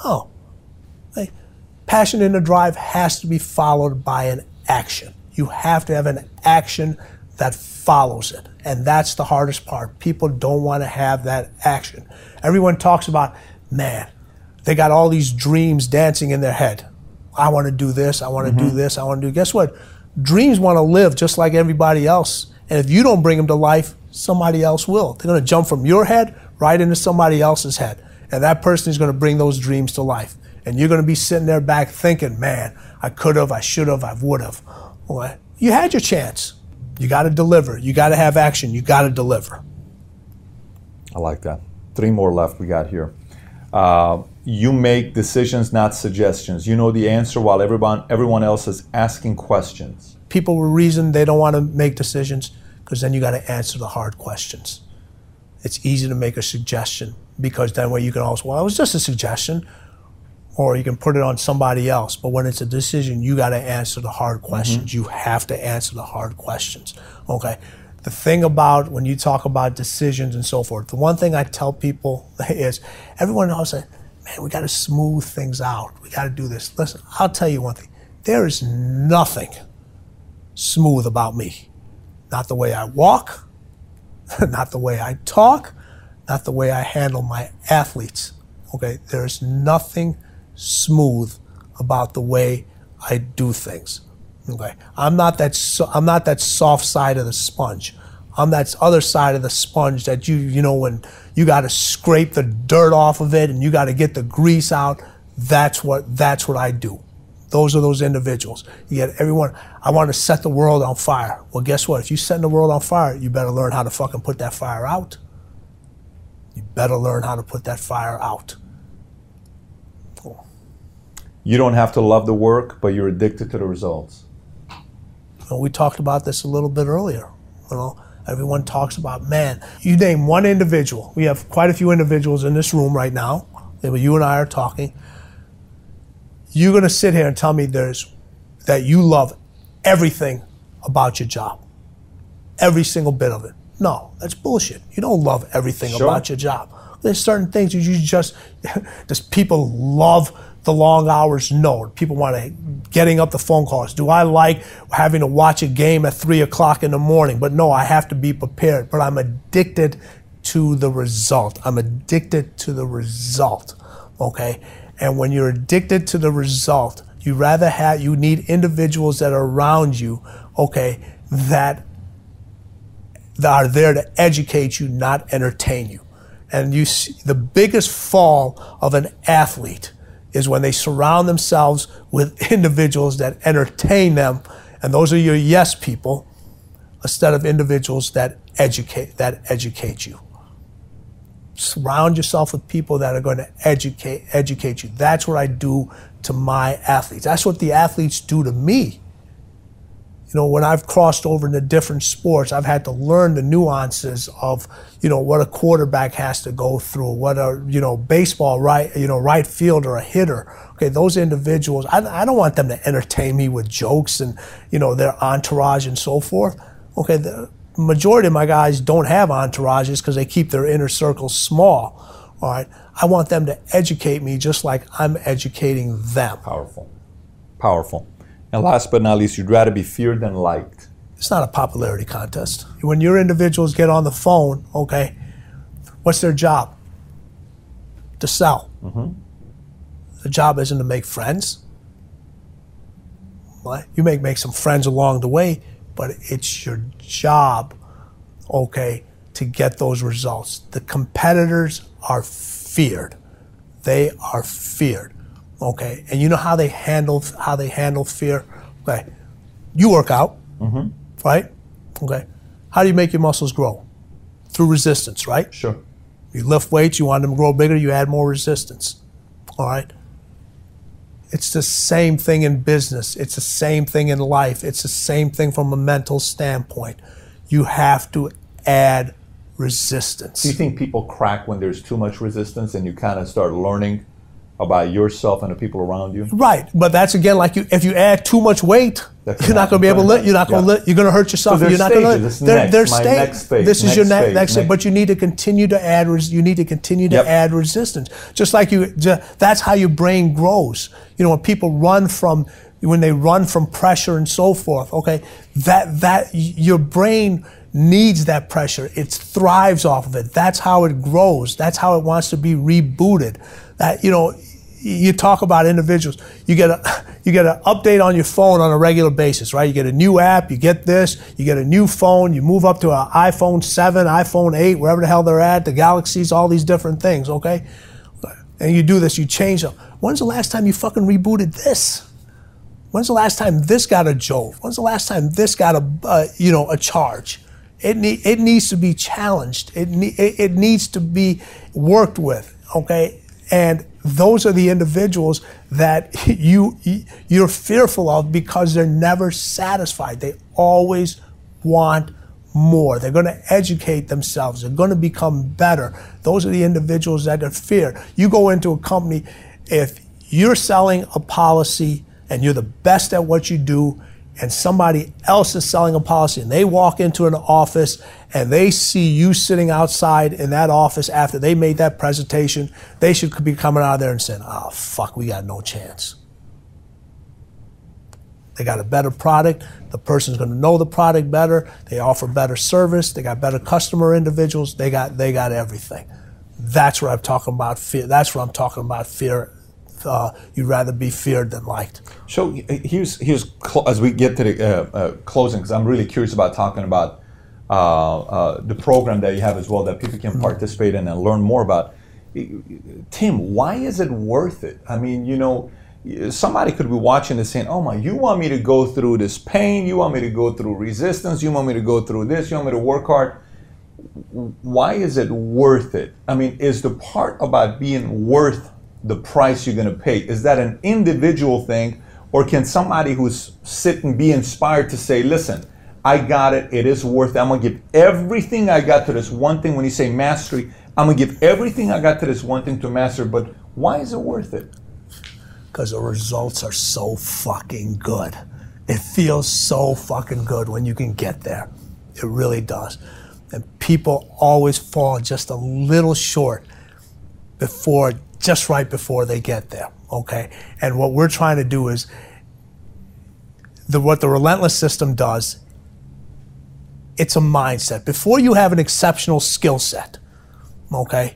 Oh, hey, passion and inner drive has to be followed by an action. You have to have an action that follows it. And that's the hardest part. People don't want to have that action. Everyone talks about, man, they got all these dreams dancing in their head. I want to do this, I want to mm-hmm. do this, I want to do. Guess what? Dreams want to live just like everybody else. And if you don't bring them to life, somebody else will. They're going to jump from your head right into somebody else's head. And that person is going to bring those dreams to life. And you're going to be sitting there back thinking, man, I could have, I should have, I would have. Well, you had your chance. You got to deliver. You got to have action. You got to deliver. I like that. Three more left we got here. Uh, you make decisions, not suggestions. You know the answer while everyone everyone else is asking questions. People will reason they don't want to make decisions because then you got to answer the hard questions. It's easy to make a suggestion because then way you can always, well it was just a suggestion, or you can put it on somebody else. But when it's a decision, you got to answer the hard questions. Mm-hmm. You have to answer the hard questions. Okay. The thing about when you talk about decisions and so forth, the one thing I tell people is everyone else says man, we got to smooth things out. We got to do this. Listen, I'll tell you one thing. There is nothing smooth about me. Not the way I walk, not the way I talk, not the way I handle my athletes. Okay, there's nothing smooth about the way I do things. Okay, I'm not that so, I'm not that soft side of the sponge. I'm that other side of the sponge that you, you know, when you got to scrape the dirt off of it and you got to get the grease out. That's what, that's what I do. Those are those individuals. You get everyone, I want to set the world on fire. Well, guess what? If you set the world on fire, you better learn how to fucking put that fire out. You better learn how to put that fire out. You don't have to love the work, but you're addicted to the results. We talked about this a little bit earlier. You know, Everyone talks about, man, you name one individual. We have quite a few individuals in this room right now. You and I are talking. You're going to sit here and tell me there's that you love everything about your job, every single bit of it. No, that's bullshit. You don't love everything sure. about your job. There's certain things that you just, just people love the long hours? No. People want to getting up the phone calls. Do I like having to watch a game at three o'clock in the morning? But no, I have to be prepared. But I'm addicted to the result. I'm addicted to the result. Okay. And when you're addicted to the result, You rather have you need individuals that are around you, okay, that that are there to educate you, not entertain you. And you see, the biggest fall of an athlete is when they surround themselves with individuals that entertain them, and those are your yes people, instead of individuals that educate that educate you. Surround yourself with people that are going to educate educate you. That's what I do to my athletes. That's what the athletes do to me you know, when I've crossed over into different sports, I've had to learn the nuances of, you know, what a quarterback has to go through, what a, you know, baseball right, you know, right fielder, a hitter. Okay, those individuals, I, I don't want them to entertain me with jokes and, you know, their entourage and so forth. Okay, the majority of my guys don't have entourages because they keep their inner circles small. All right, I want them to educate me just like I'm educating them. Powerful. Powerful. And last but not least, you'd rather be feared than liked. It's not a popularity contest. When your individuals get on the phone, okay, what's their job? To sell. Mm-hmm. The job isn't to make friends. You may make some friends along the way, but it's your job, okay, to get those results. The competitors are feared. They are feared. Okay, and you know how they handle how they handle fear. Okay, you work out, mm-hmm. right? Okay, how do you make your muscles grow? Through resistance, right? Sure. You lift weights, you want them to grow bigger, you add more resistance. All right. It's the same thing in business. It's the same thing in life. It's the same thing from a mental standpoint. You have to add resistance. Do you think people crack when there's too much resistance and you kind of start learning about yourself and the people around you? Right, but that's again like you. If you add too much weight, That's you're not going to be able to. not- you're not going to. yeah. You're going to hurt yourself. So you're not going to. My next phase, This is your next ne- phase, next. next- But you need to continue to add. Res- you need to continue to Yep. add resistance. Just like you. That's how your brain grows. You know, when people run from when they run from pressure and so forth. Okay, that that your brain needs that pressure. It thrives off of it. That's how it grows. That's how it wants to be rebooted. That you know you talk about individuals. You get a you get an update on your phone on a regular basis, right? You get a new app, you get this, you get a new phone, you move up to an iPhone 7, iPhone 8, wherever the hell they're at, the Galaxies, all these different things, okay? And you do this, you change them. When's the last time you fucking rebooted this? When's the last time this got a jolt? When's the last time this got a uh, you know a charge? It need, it needs to be challenged. It, ne- it needs to be worked with. Okay, and those are the individuals that you you're fearful of because they're never satisfied. They always want more. They're going to educate themselves. They're going to become better. Those are the individuals that are feared. You go into a company, if you're selling a policy and you're the best at what you do, and somebody else is selling a policy and they walk into an office and they see you sitting outside in that office after they made that presentation, they should be coming out of there and saying, oh, fuck, we got no chance. They got a better product. The person's going to know the product better. They offer better service. They got better customer individuals. They got they got everything. That's what I'm talking about. Fear. That's what I'm talking about. Fear. Uh, you'd rather be feared than liked. So here's here's cl- as we get to the uh, uh, closing because I'm really curious about talking about uh, uh, Uh, uh, the program that you have as well that people can mm-hmm. participate in and learn more about. Tim, why is it worth it? I mean, you know, somebody could be watching this saying, "Oh my, you want me to go through this pain? You want me to go through resistance? You want me to go through this? You want me to work hard?" Why is it worth it? I mean, is the part about being worth the price you're going to pay is that an individual thing, or can somebody who's sitting be inspired to say, "Listen, I got it. It is worth it. I'm going to give everything I got to this one thing." When you say mastery, I'm going to give everything I got to this one thing to master. But why is it worth it? because the results are so fucking good. It feels so fucking good when you can get there. It really does. And people always fall just a little short before, just right before they get there. Okay. And what we're trying to do is the what the relentless system does. It's a mindset. Before you have an exceptional skill set, okay,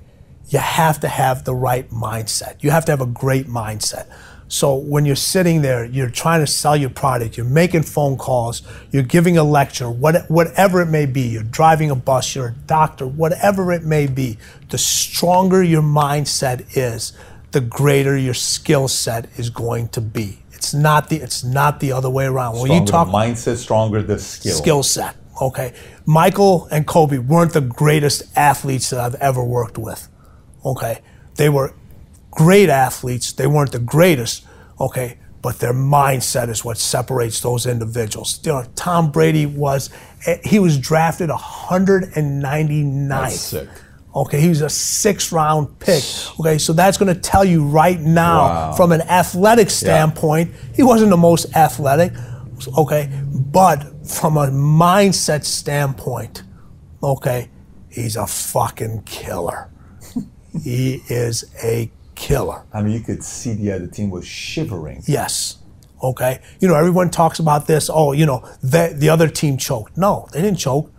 you have to have the right mindset. You have to have a great mindset. So when you're sitting there, you're trying to sell your product, you're making phone calls, you're giving a lecture, what, whatever it may be, you're driving a bus, you're a doctor, whatever it may be, the stronger your mindset is, the greater your skill set is going to be. It's not the it's not the other way around. When Stronger you talk mindset, stronger the skill. skill set. Okay. Michael and Kobe weren't the greatest athletes that I've ever worked with. Okay. They were great athletes. They weren't the greatest. Okay. But their mindset is what separates those individuals. You know, Tom Brady was, eh, he was drafted 199th. That's sick. Okay, he was a six round pick. Okay, so that's going to tell you right now, Wow. from an athletic standpoint, he wasn't the most athletic. Okay, but from a mindset standpoint, okay, he's a fucking killer. he is a killer. I mean, you could see the other team was shivering. Yes. Okay. You know, everyone talks about this. Oh, you know, the, the other team choked. No, they didn't choke.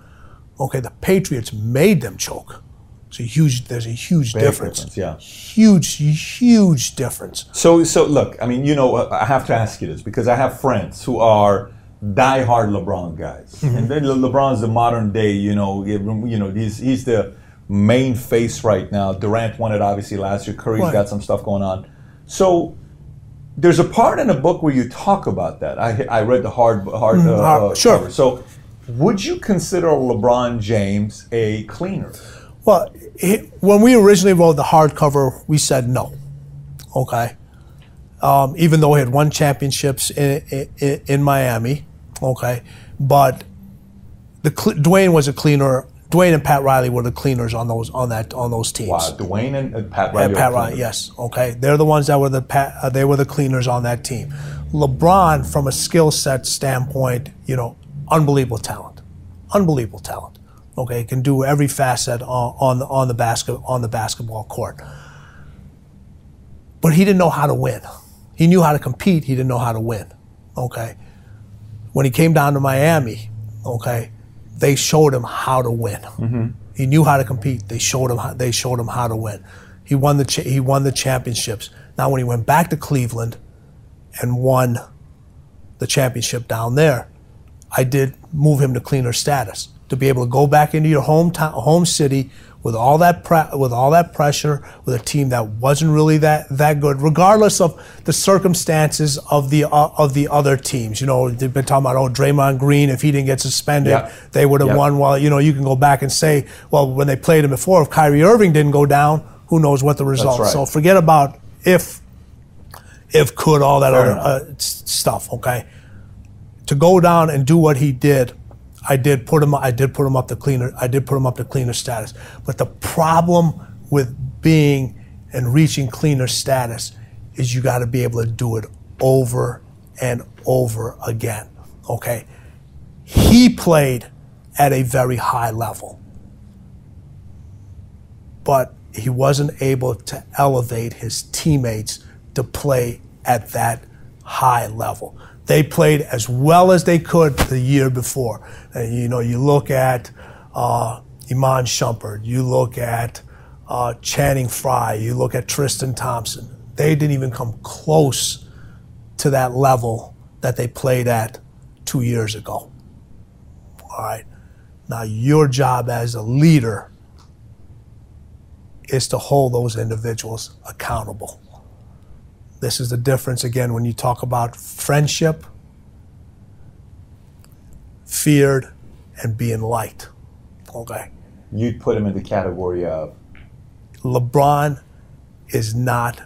Okay, the Patriots made them choke. It's a huge. There's a huge Big difference. difference, yeah. Huge, huge difference. So, so look, I mean, you know, I have to ask you this because I have friends who are diehard LeBron guys, Mm-hmm. and then Le- LeBron's the modern day, you know, you know, he's he's the main face right now. Durant won it obviously last year. Curry's Right. got some stuff going on. So, there's a part in the book where you talk about that. I I read the hard hard. Uh, uh, Mm-hmm. sure. cover. So, would you consider LeBron James a cleaner? Well, when we originally wrote the hardcover, we said no. Okay. Um, even though he had won championships in, in, in Miami, okay, but the Dwyane was a cleaner. Dwyane and Pat Riley were the cleaners on those on that on those teams. Wow, Dwyane and uh, Pat Riley. are Pat Riley, yes. Okay, they're the ones that were the pa- uh, they were the cleaners on that team. LeBron, from a skill set standpoint, you know, unbelievable talent, unbelievable talent. Okay, can do every facet on, on the on the basket on the basketball court. But he didn't know how to win. He knew how to compete. He didn't know how to win. Okay, when he came down to Miami, okay, they showed him how to win. Mm-hmm. He knew how to compete. They showed him how, they showed him how to win. He won the cha- he won the championships. Now when he went back to Cleveland and won the championship down there, I did move him to cleaner status to be able to go back into your hometown home city with all that pre- with all that pressure with a team that wasn't really that that good regardless of the circumstances of the uh, of the other teams you know they've been talking about oh Draymond Green if he didn't get suspended Yeah. they would have Yeah. won well you know you can go back and say well when they played him before if Kyrie Irving didn't go down who knows what the result right. so forget about if if could all that Fair other uh, stuff okay to go down and do what he did, I did put him. I did put him up to cleaner. I did put him up to cleaner status. But the problem with being and reaching cleaner status is you got to be able to do it over and over again. Okay, he played at a very high level, but he wasn't able to elevate his teammates to play at that high level. They played as well as they could the year before. And you know, you look at uh, Iman Shumpert, you look at uh, Channing Frye, you look at Tristan Thompson. They didn't even come close to that level that they played at two years ago. All right. Now, your job as a leader is to hold those individuals accountable. This is the difference again when you talk about friendship, feared, and being liked. Okay. You'd put him in the category of LeBron is not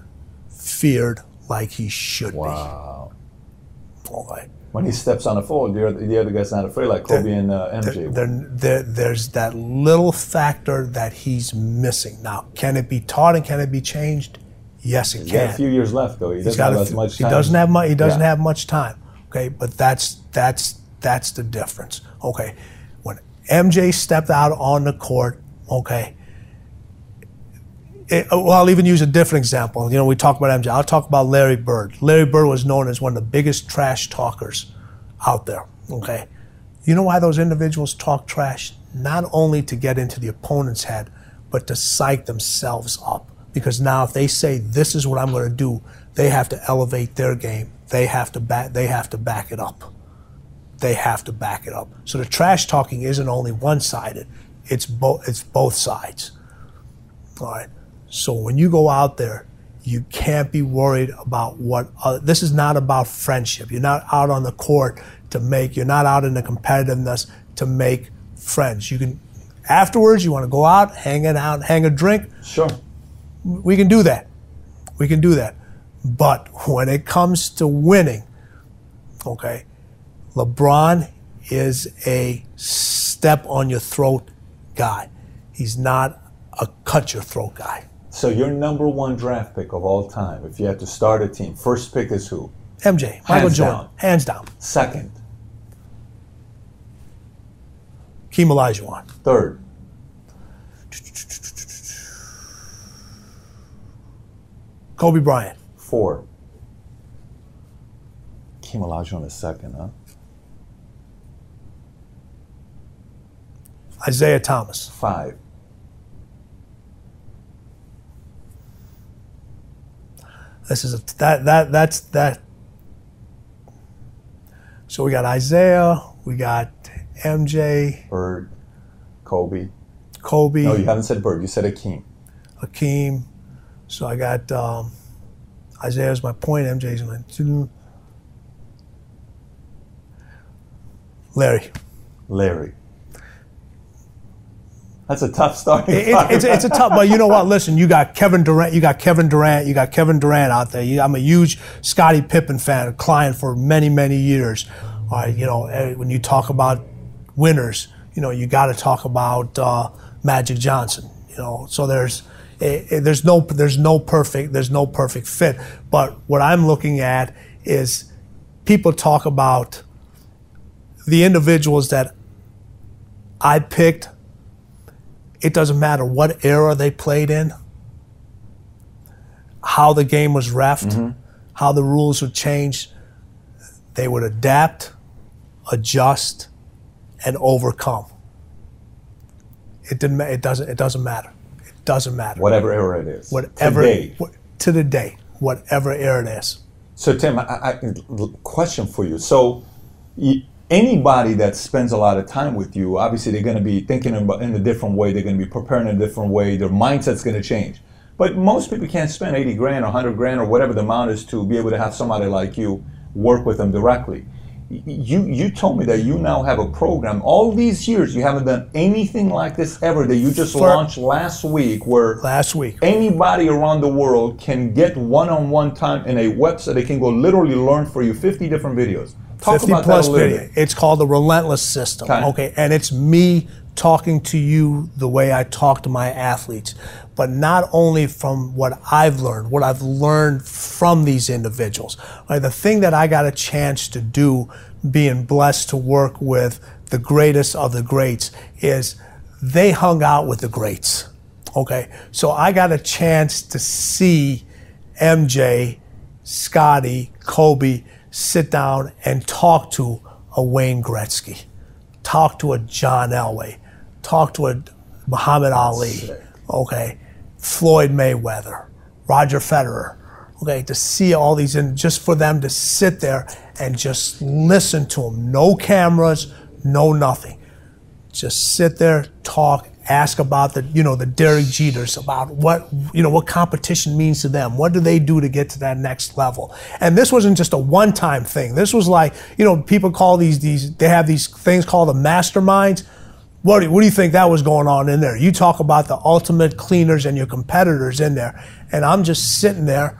feared like he should wow. be. Okay. When he steps on the floor, the other, the other guy's not afraid, like Kobe and uh, MJ. There, there, there's that little factor that he's missing. Now, can it be taught and can it be changed? Yes, it He's got can. a few years left, though. He He's doesn't got have as much he time. doesn't have much. He doesn't Yeah. have much time. Okay, but that's that's that's the difference. Okay, when MJ stepped out on the court, okay. It, oh, well, I'll even use a different example. You know, we talk about MJ. I'll talk about Larry Bird. Larry Bird was known as one of the biggest trash talkers out there. Okay, you know why those individuals talk trash? Not only to get into the opponent's head, but to psych themselves up. Because now, if they say, This is what I'm going to do, they have to elevate their game. They have to back. They have to back it up. They have to back it up. So the trash talking isn't only one sided. It's both. It's both sides. All right. So when you go out there, you can't be worried about what. Uh, this is not about friendship. You're not out on the court to make. You're not out in the competitiveness to make friends. You can. Afterwards, you want to go out, hang it out, hang a drink. Sure. We can do that. We can do that. But when it comes to winning, okay, LeBron is a step on your throat guy. He's not a cut your throat guy. So your number one draft pick of all time, if you had to start a team, first pick is who? MJ, Michael Hands Jordan, down. hands down. Second, Keem Olajuwon, third, Kobe Bryant, four. Kim Olajuwon is second, huh? Isiah Thomas, Five. This is a, that that that's that. So we got Isaiah, we got MJ, Bird, Kobe. Kobe, No, you haven't said Bird. You said Akeem. Hakeem. So I got um, Isiah's my point, MJ's my two. Larry. Larry. That's a tough starting. It- it- it's, it's a tough, but you know what? Listen, you got Kevin Durant, you got Kevin Durant, you got Kevin Durant out there. You, I'm a huge Scottie Pippen fan, a client for many, many years. All right, you know, eh, when you talk about winners, you know, you got to talk about uh, Magic Johnson. You know, so there's eh, eh, there's no there's no perfect there's no perfect fit. But what I'm looking at is people talk about the individuals that I picked it doesn't matter what era they played in, how the game was refed, how the rules would change. They would adapt, adjust, and overcome. It didn't. It doesn't. It doesn't matter. Doesn't matter. Whatever era it is. Whatever. Today. to the day, whatever era it is. So Tim, I, I, question for you. So y- anybody that spends a lot of time with you, obviously they're going to be thinking about in a different way. They're going to be preparing in a different way. Their mindset's going to change. But most people can't spend 80 grand or 100 grand or whatever the amount is to be able to have somebody like you work with them directly. You you told me that you now have a program. All these years you haven't done anything like this ever. That you just For- launched last week, where Last week. anybody around the world can get one-on-one time in a website. They can go literally learn for you 50 different videos. Talk 50 about plus that a little video. bit. It's called the Relentless System. Okay. And it's me talking to you the way I talk to my athletes. But not only from what I've learned, what I've learned from these individuals. The thing that I got a chance to do, being blessed to work with the greatest of the greats, is they hung out with the greats. Okay. So I got a chance to see MJ, Scottie, Kobe sit down and talk to a Wayne Gretzky, talk to a John Elway, talk to a Muhammad Ali, okay, Floyd Mayweather, Roger Federer, okay, to see all these and just for them to sit there and just listen to them. No cameras, no nothing just sit there, talk, ask about the, you know, the Derek Jeters, about what, you know, what competition means to them. What do they do to get to that next level? And this wasn't just a one-time thing. This was like, you know, people call these, these, they have these things called the masterminds. What do, what do you think that was going on in there? You talk about the ultimate cleaners and your competitors in there. And I'm just sitting there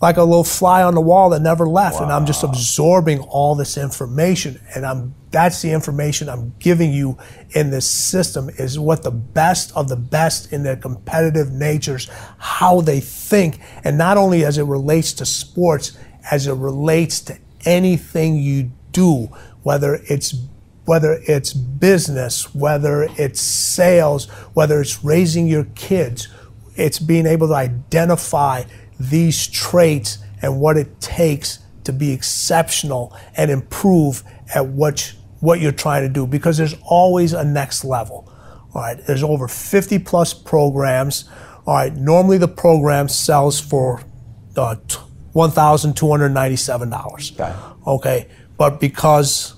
like a little fly on the wall that never left. And I'm just absorbing all this information. And I'm that's the information I'm giving you in this system is what the best of the best in their competitive natures, how they think, and not only as it relates to sports, as it relates to anything you do, whether it's whether it's business, whether it's sales, whether it's raising your kids, it's being able to identify these traits and what it takes to be exceptional and improve at what what you're trying to do because there's always a next level. All right, there's over 50 plus programs. All right, normally the program sells for uh, $1,297. Okay. Okay. But because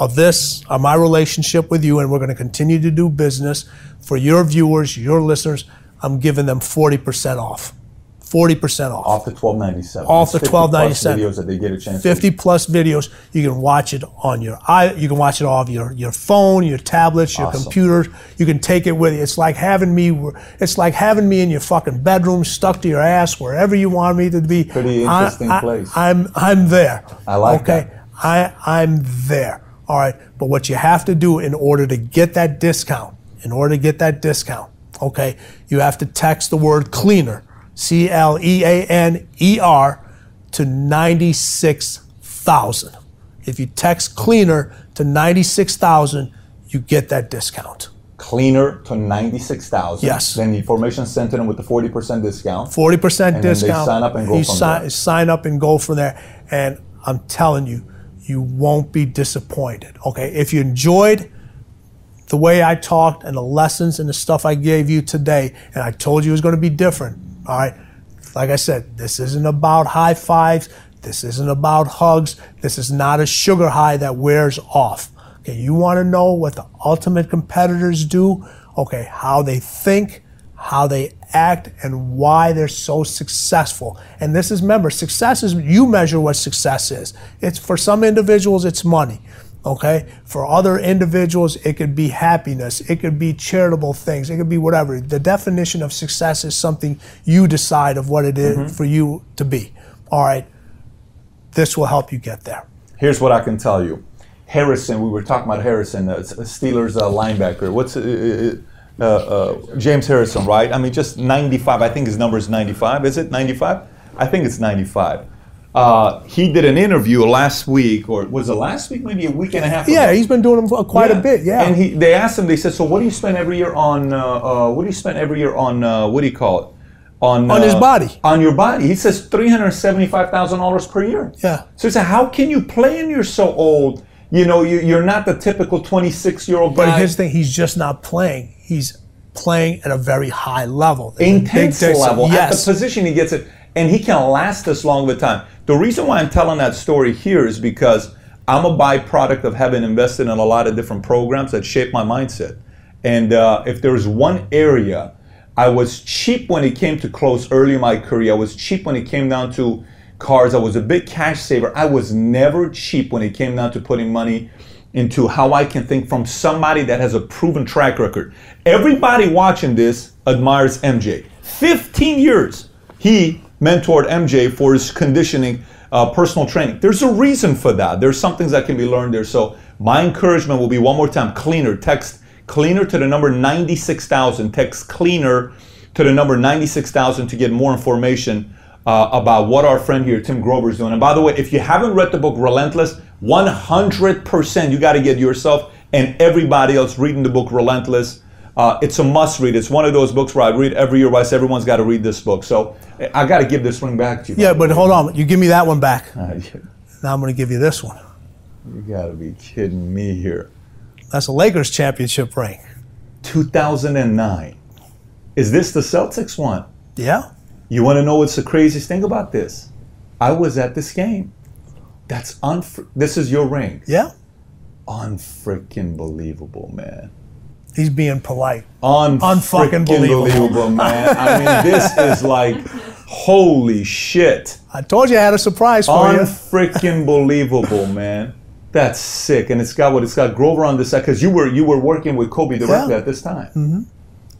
of this, of my relationship with you, and we're going to continue to do business for your viewers, your listeners, I'm giving them 40% off. 40% off. Off the twelve ninety seven. Off the $12.97. videos that they get a chance. 50 plus videos. You can watch it on your i. You can watch it off your your phone, your tablets, your Awesome. computers. You can take it with you. It's like having me. It's like having me in your fucking bedroom, stuck to your ass, wherever you want me to be. Pretty I- interesting I, place. I'm I'm there. I like okay? that. I I'm there. All right. But what you have to do in order to get that discount, in order to get that discount, okay, you have to text the word cleaner, C L E A N E R, to 96,000. If you text cleaner to 96,000, you get that discount. Cleaner to ninety six thousand. Yes. Then the information sent to them with the forty percent discount. 40% And then they discount. sign up and go you from sign, there. sign up and go from there. And I'm telling you, you won't be disappointed. Okay. If you enjoyed the way I talked and the lessons and the stuff I gave you today, and I told you it was going to be different. All right. Like I said, this isn't about high fives. This isn't about hugs. This is not a sugar high that wears off. Okay, you want to know what the ultimate competitors do? Okay, how they think, how they act, and why they're so successful. And this is, remember, success is you measure what success is. It's for some individuals, it's money. Okay, for other individuals, it could be happiness, it could be charitable things, it could be whatever. The definition of success is something you decide of what it is for you to be. All right, this will help you get there. Here's what I can tell you. Harrison, we were talking about Harrison, uh, Steelers uh, linebacker. What's uh, uh, uh, James Harrison, right? I mean, just 95. I think his number is 95. Is it 95? I think it's 95. Uh, he did an interview last week, or was it last week? Maybe a week and a half. Yeah, ago. he's been doing them quite a bit. Yeah, And he, they asked him. They said, "So what do you spend every year on? Uh, uh, what do you spend every year on? Uh, what do you call it? On On his uh, body. On your body." He says three hundred seventy-five thousand dollars per year. Yeah. So he said, "How can you play and you're so old? You know, you, you're not the typical twenty-six-year-old but guy." here's the thing: he's just not playing. He's playing at a very high level, There's intense level at the position he gets it, and he can last this long of a time. The reason why I'm telling that story here is because I'm a byproduct of having invested in a lot of different programs that shaped my mindset. And uh, if there was one area, I was cheap when it came to close early in my career. I was cheap when it came down to cars. I was a big cash saver. I was never cheap when it came down to putting money into how I can think from somebody that has a proven track record. Everybody watching this admires MJ. 15 years he mentored MJ for his conditioning, uh, personal training. There's a reason for that. There's some things that can be learned there. So my encouragement will be one more time: cleaner. Text cleaner to the number 96,000. Text cleaner to the number 96,000 to get more information uh, about what our friend here, Tim Grover, is doing. And by the way, if you haven't read the book Relentless, 100% you got to get yourself and everybody else reading the book Relentless. Uh, it's a must read. It's one of those books where I read every year. Where I say everyone's got to read this book. So I got to give this ring back to you. yeah. But hold on, you give me that one back. Uh, Now I'm going to give you this one. you got to be kidding me here. That's a Lakers championship ring. 2009. Is this the Celtics one? Yeah. You want to know what's the craziest thing about this? I was at this game. That's unfr- This is your ring. Yeah. Unfreaking believable, man. He's being polite. Unfucking believable. believable, man. I mean, this is like, holy shit. I told you I had a surprise for you. Unfreaking believable, man. That's sick, and it's got what it's got. Grover on this side because you were you were working with Kobe directly Yeah. at this time. Mm-hmm.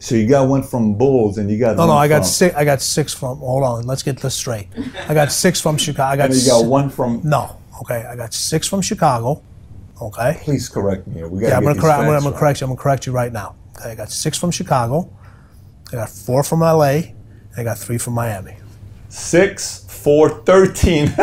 So you got one from Bulls, and you got No, no, I got six. I got six from. Hold on, let's get this straight. I got six from Chicago. I got. And you got si- one from. No, okay. I got six from Chicago. Okay. Please correct me. We got Yeah, I'm gonna correct. I'm gonna, I'm gonna correct you. I'm gonna correct you right now. Okay, I got six from Chicago. I got four from LA. And I got three from Miami. Six, four, thirteen.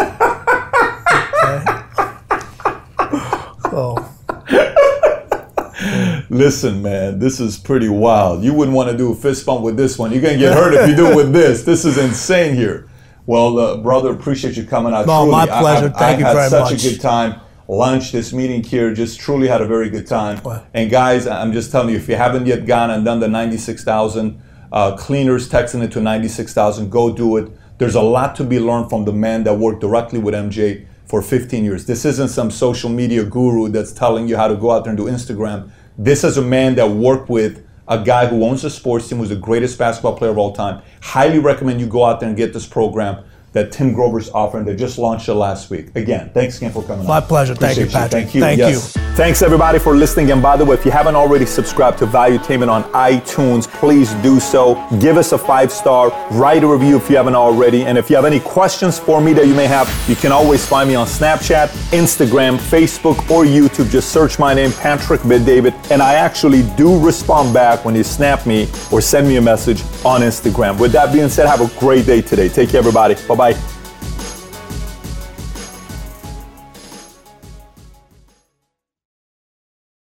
Listen, man, this is pretty wild. You wouldn't want to do a fist bump with this one. You're gonna get hurt if you do it with this. This is insane here. Well, uh, brother, appreciate you coming out. No, truly. my pleasure. I, Thank I you had very such much. Such a good time. Lunch, this meeting here, just truly had a very good time. And guys, I'm just telling you, if you haven't yet gone and done the 96,000 uh, cleaners, texting it to 96,000, go do it. There's a lot to be learned from the man that worked directly with MJ for 15 years. This isn't some social media guru that's telling you how to go out there and do Instagram. This is a man that worked with a guy who owns a sports team, who's the greatest basketball player of all time. Highly recommend you go out there and get this program that Tim Grover's offering. They just launched it last week. Again, thanks again for coming My on. pleasure. Thank you, Appreciate Patrick. Thank you. Thank Yes. you. Thanks everybody for listening. And by the way, if you haven't already subscribed to Valuetainment on iTunes, please do so. Give us a five star, write a review if you haven't already. And if you have any questions for me that you may have, you can always find me on Snapchat, Instagram, Facebook, or YouTube. Just search my name, Patrick David, and I actually do respond back when you snap me or send me a message on Instagram. With that being said, have a great day today. Take care, everybody. Bye Bye bye.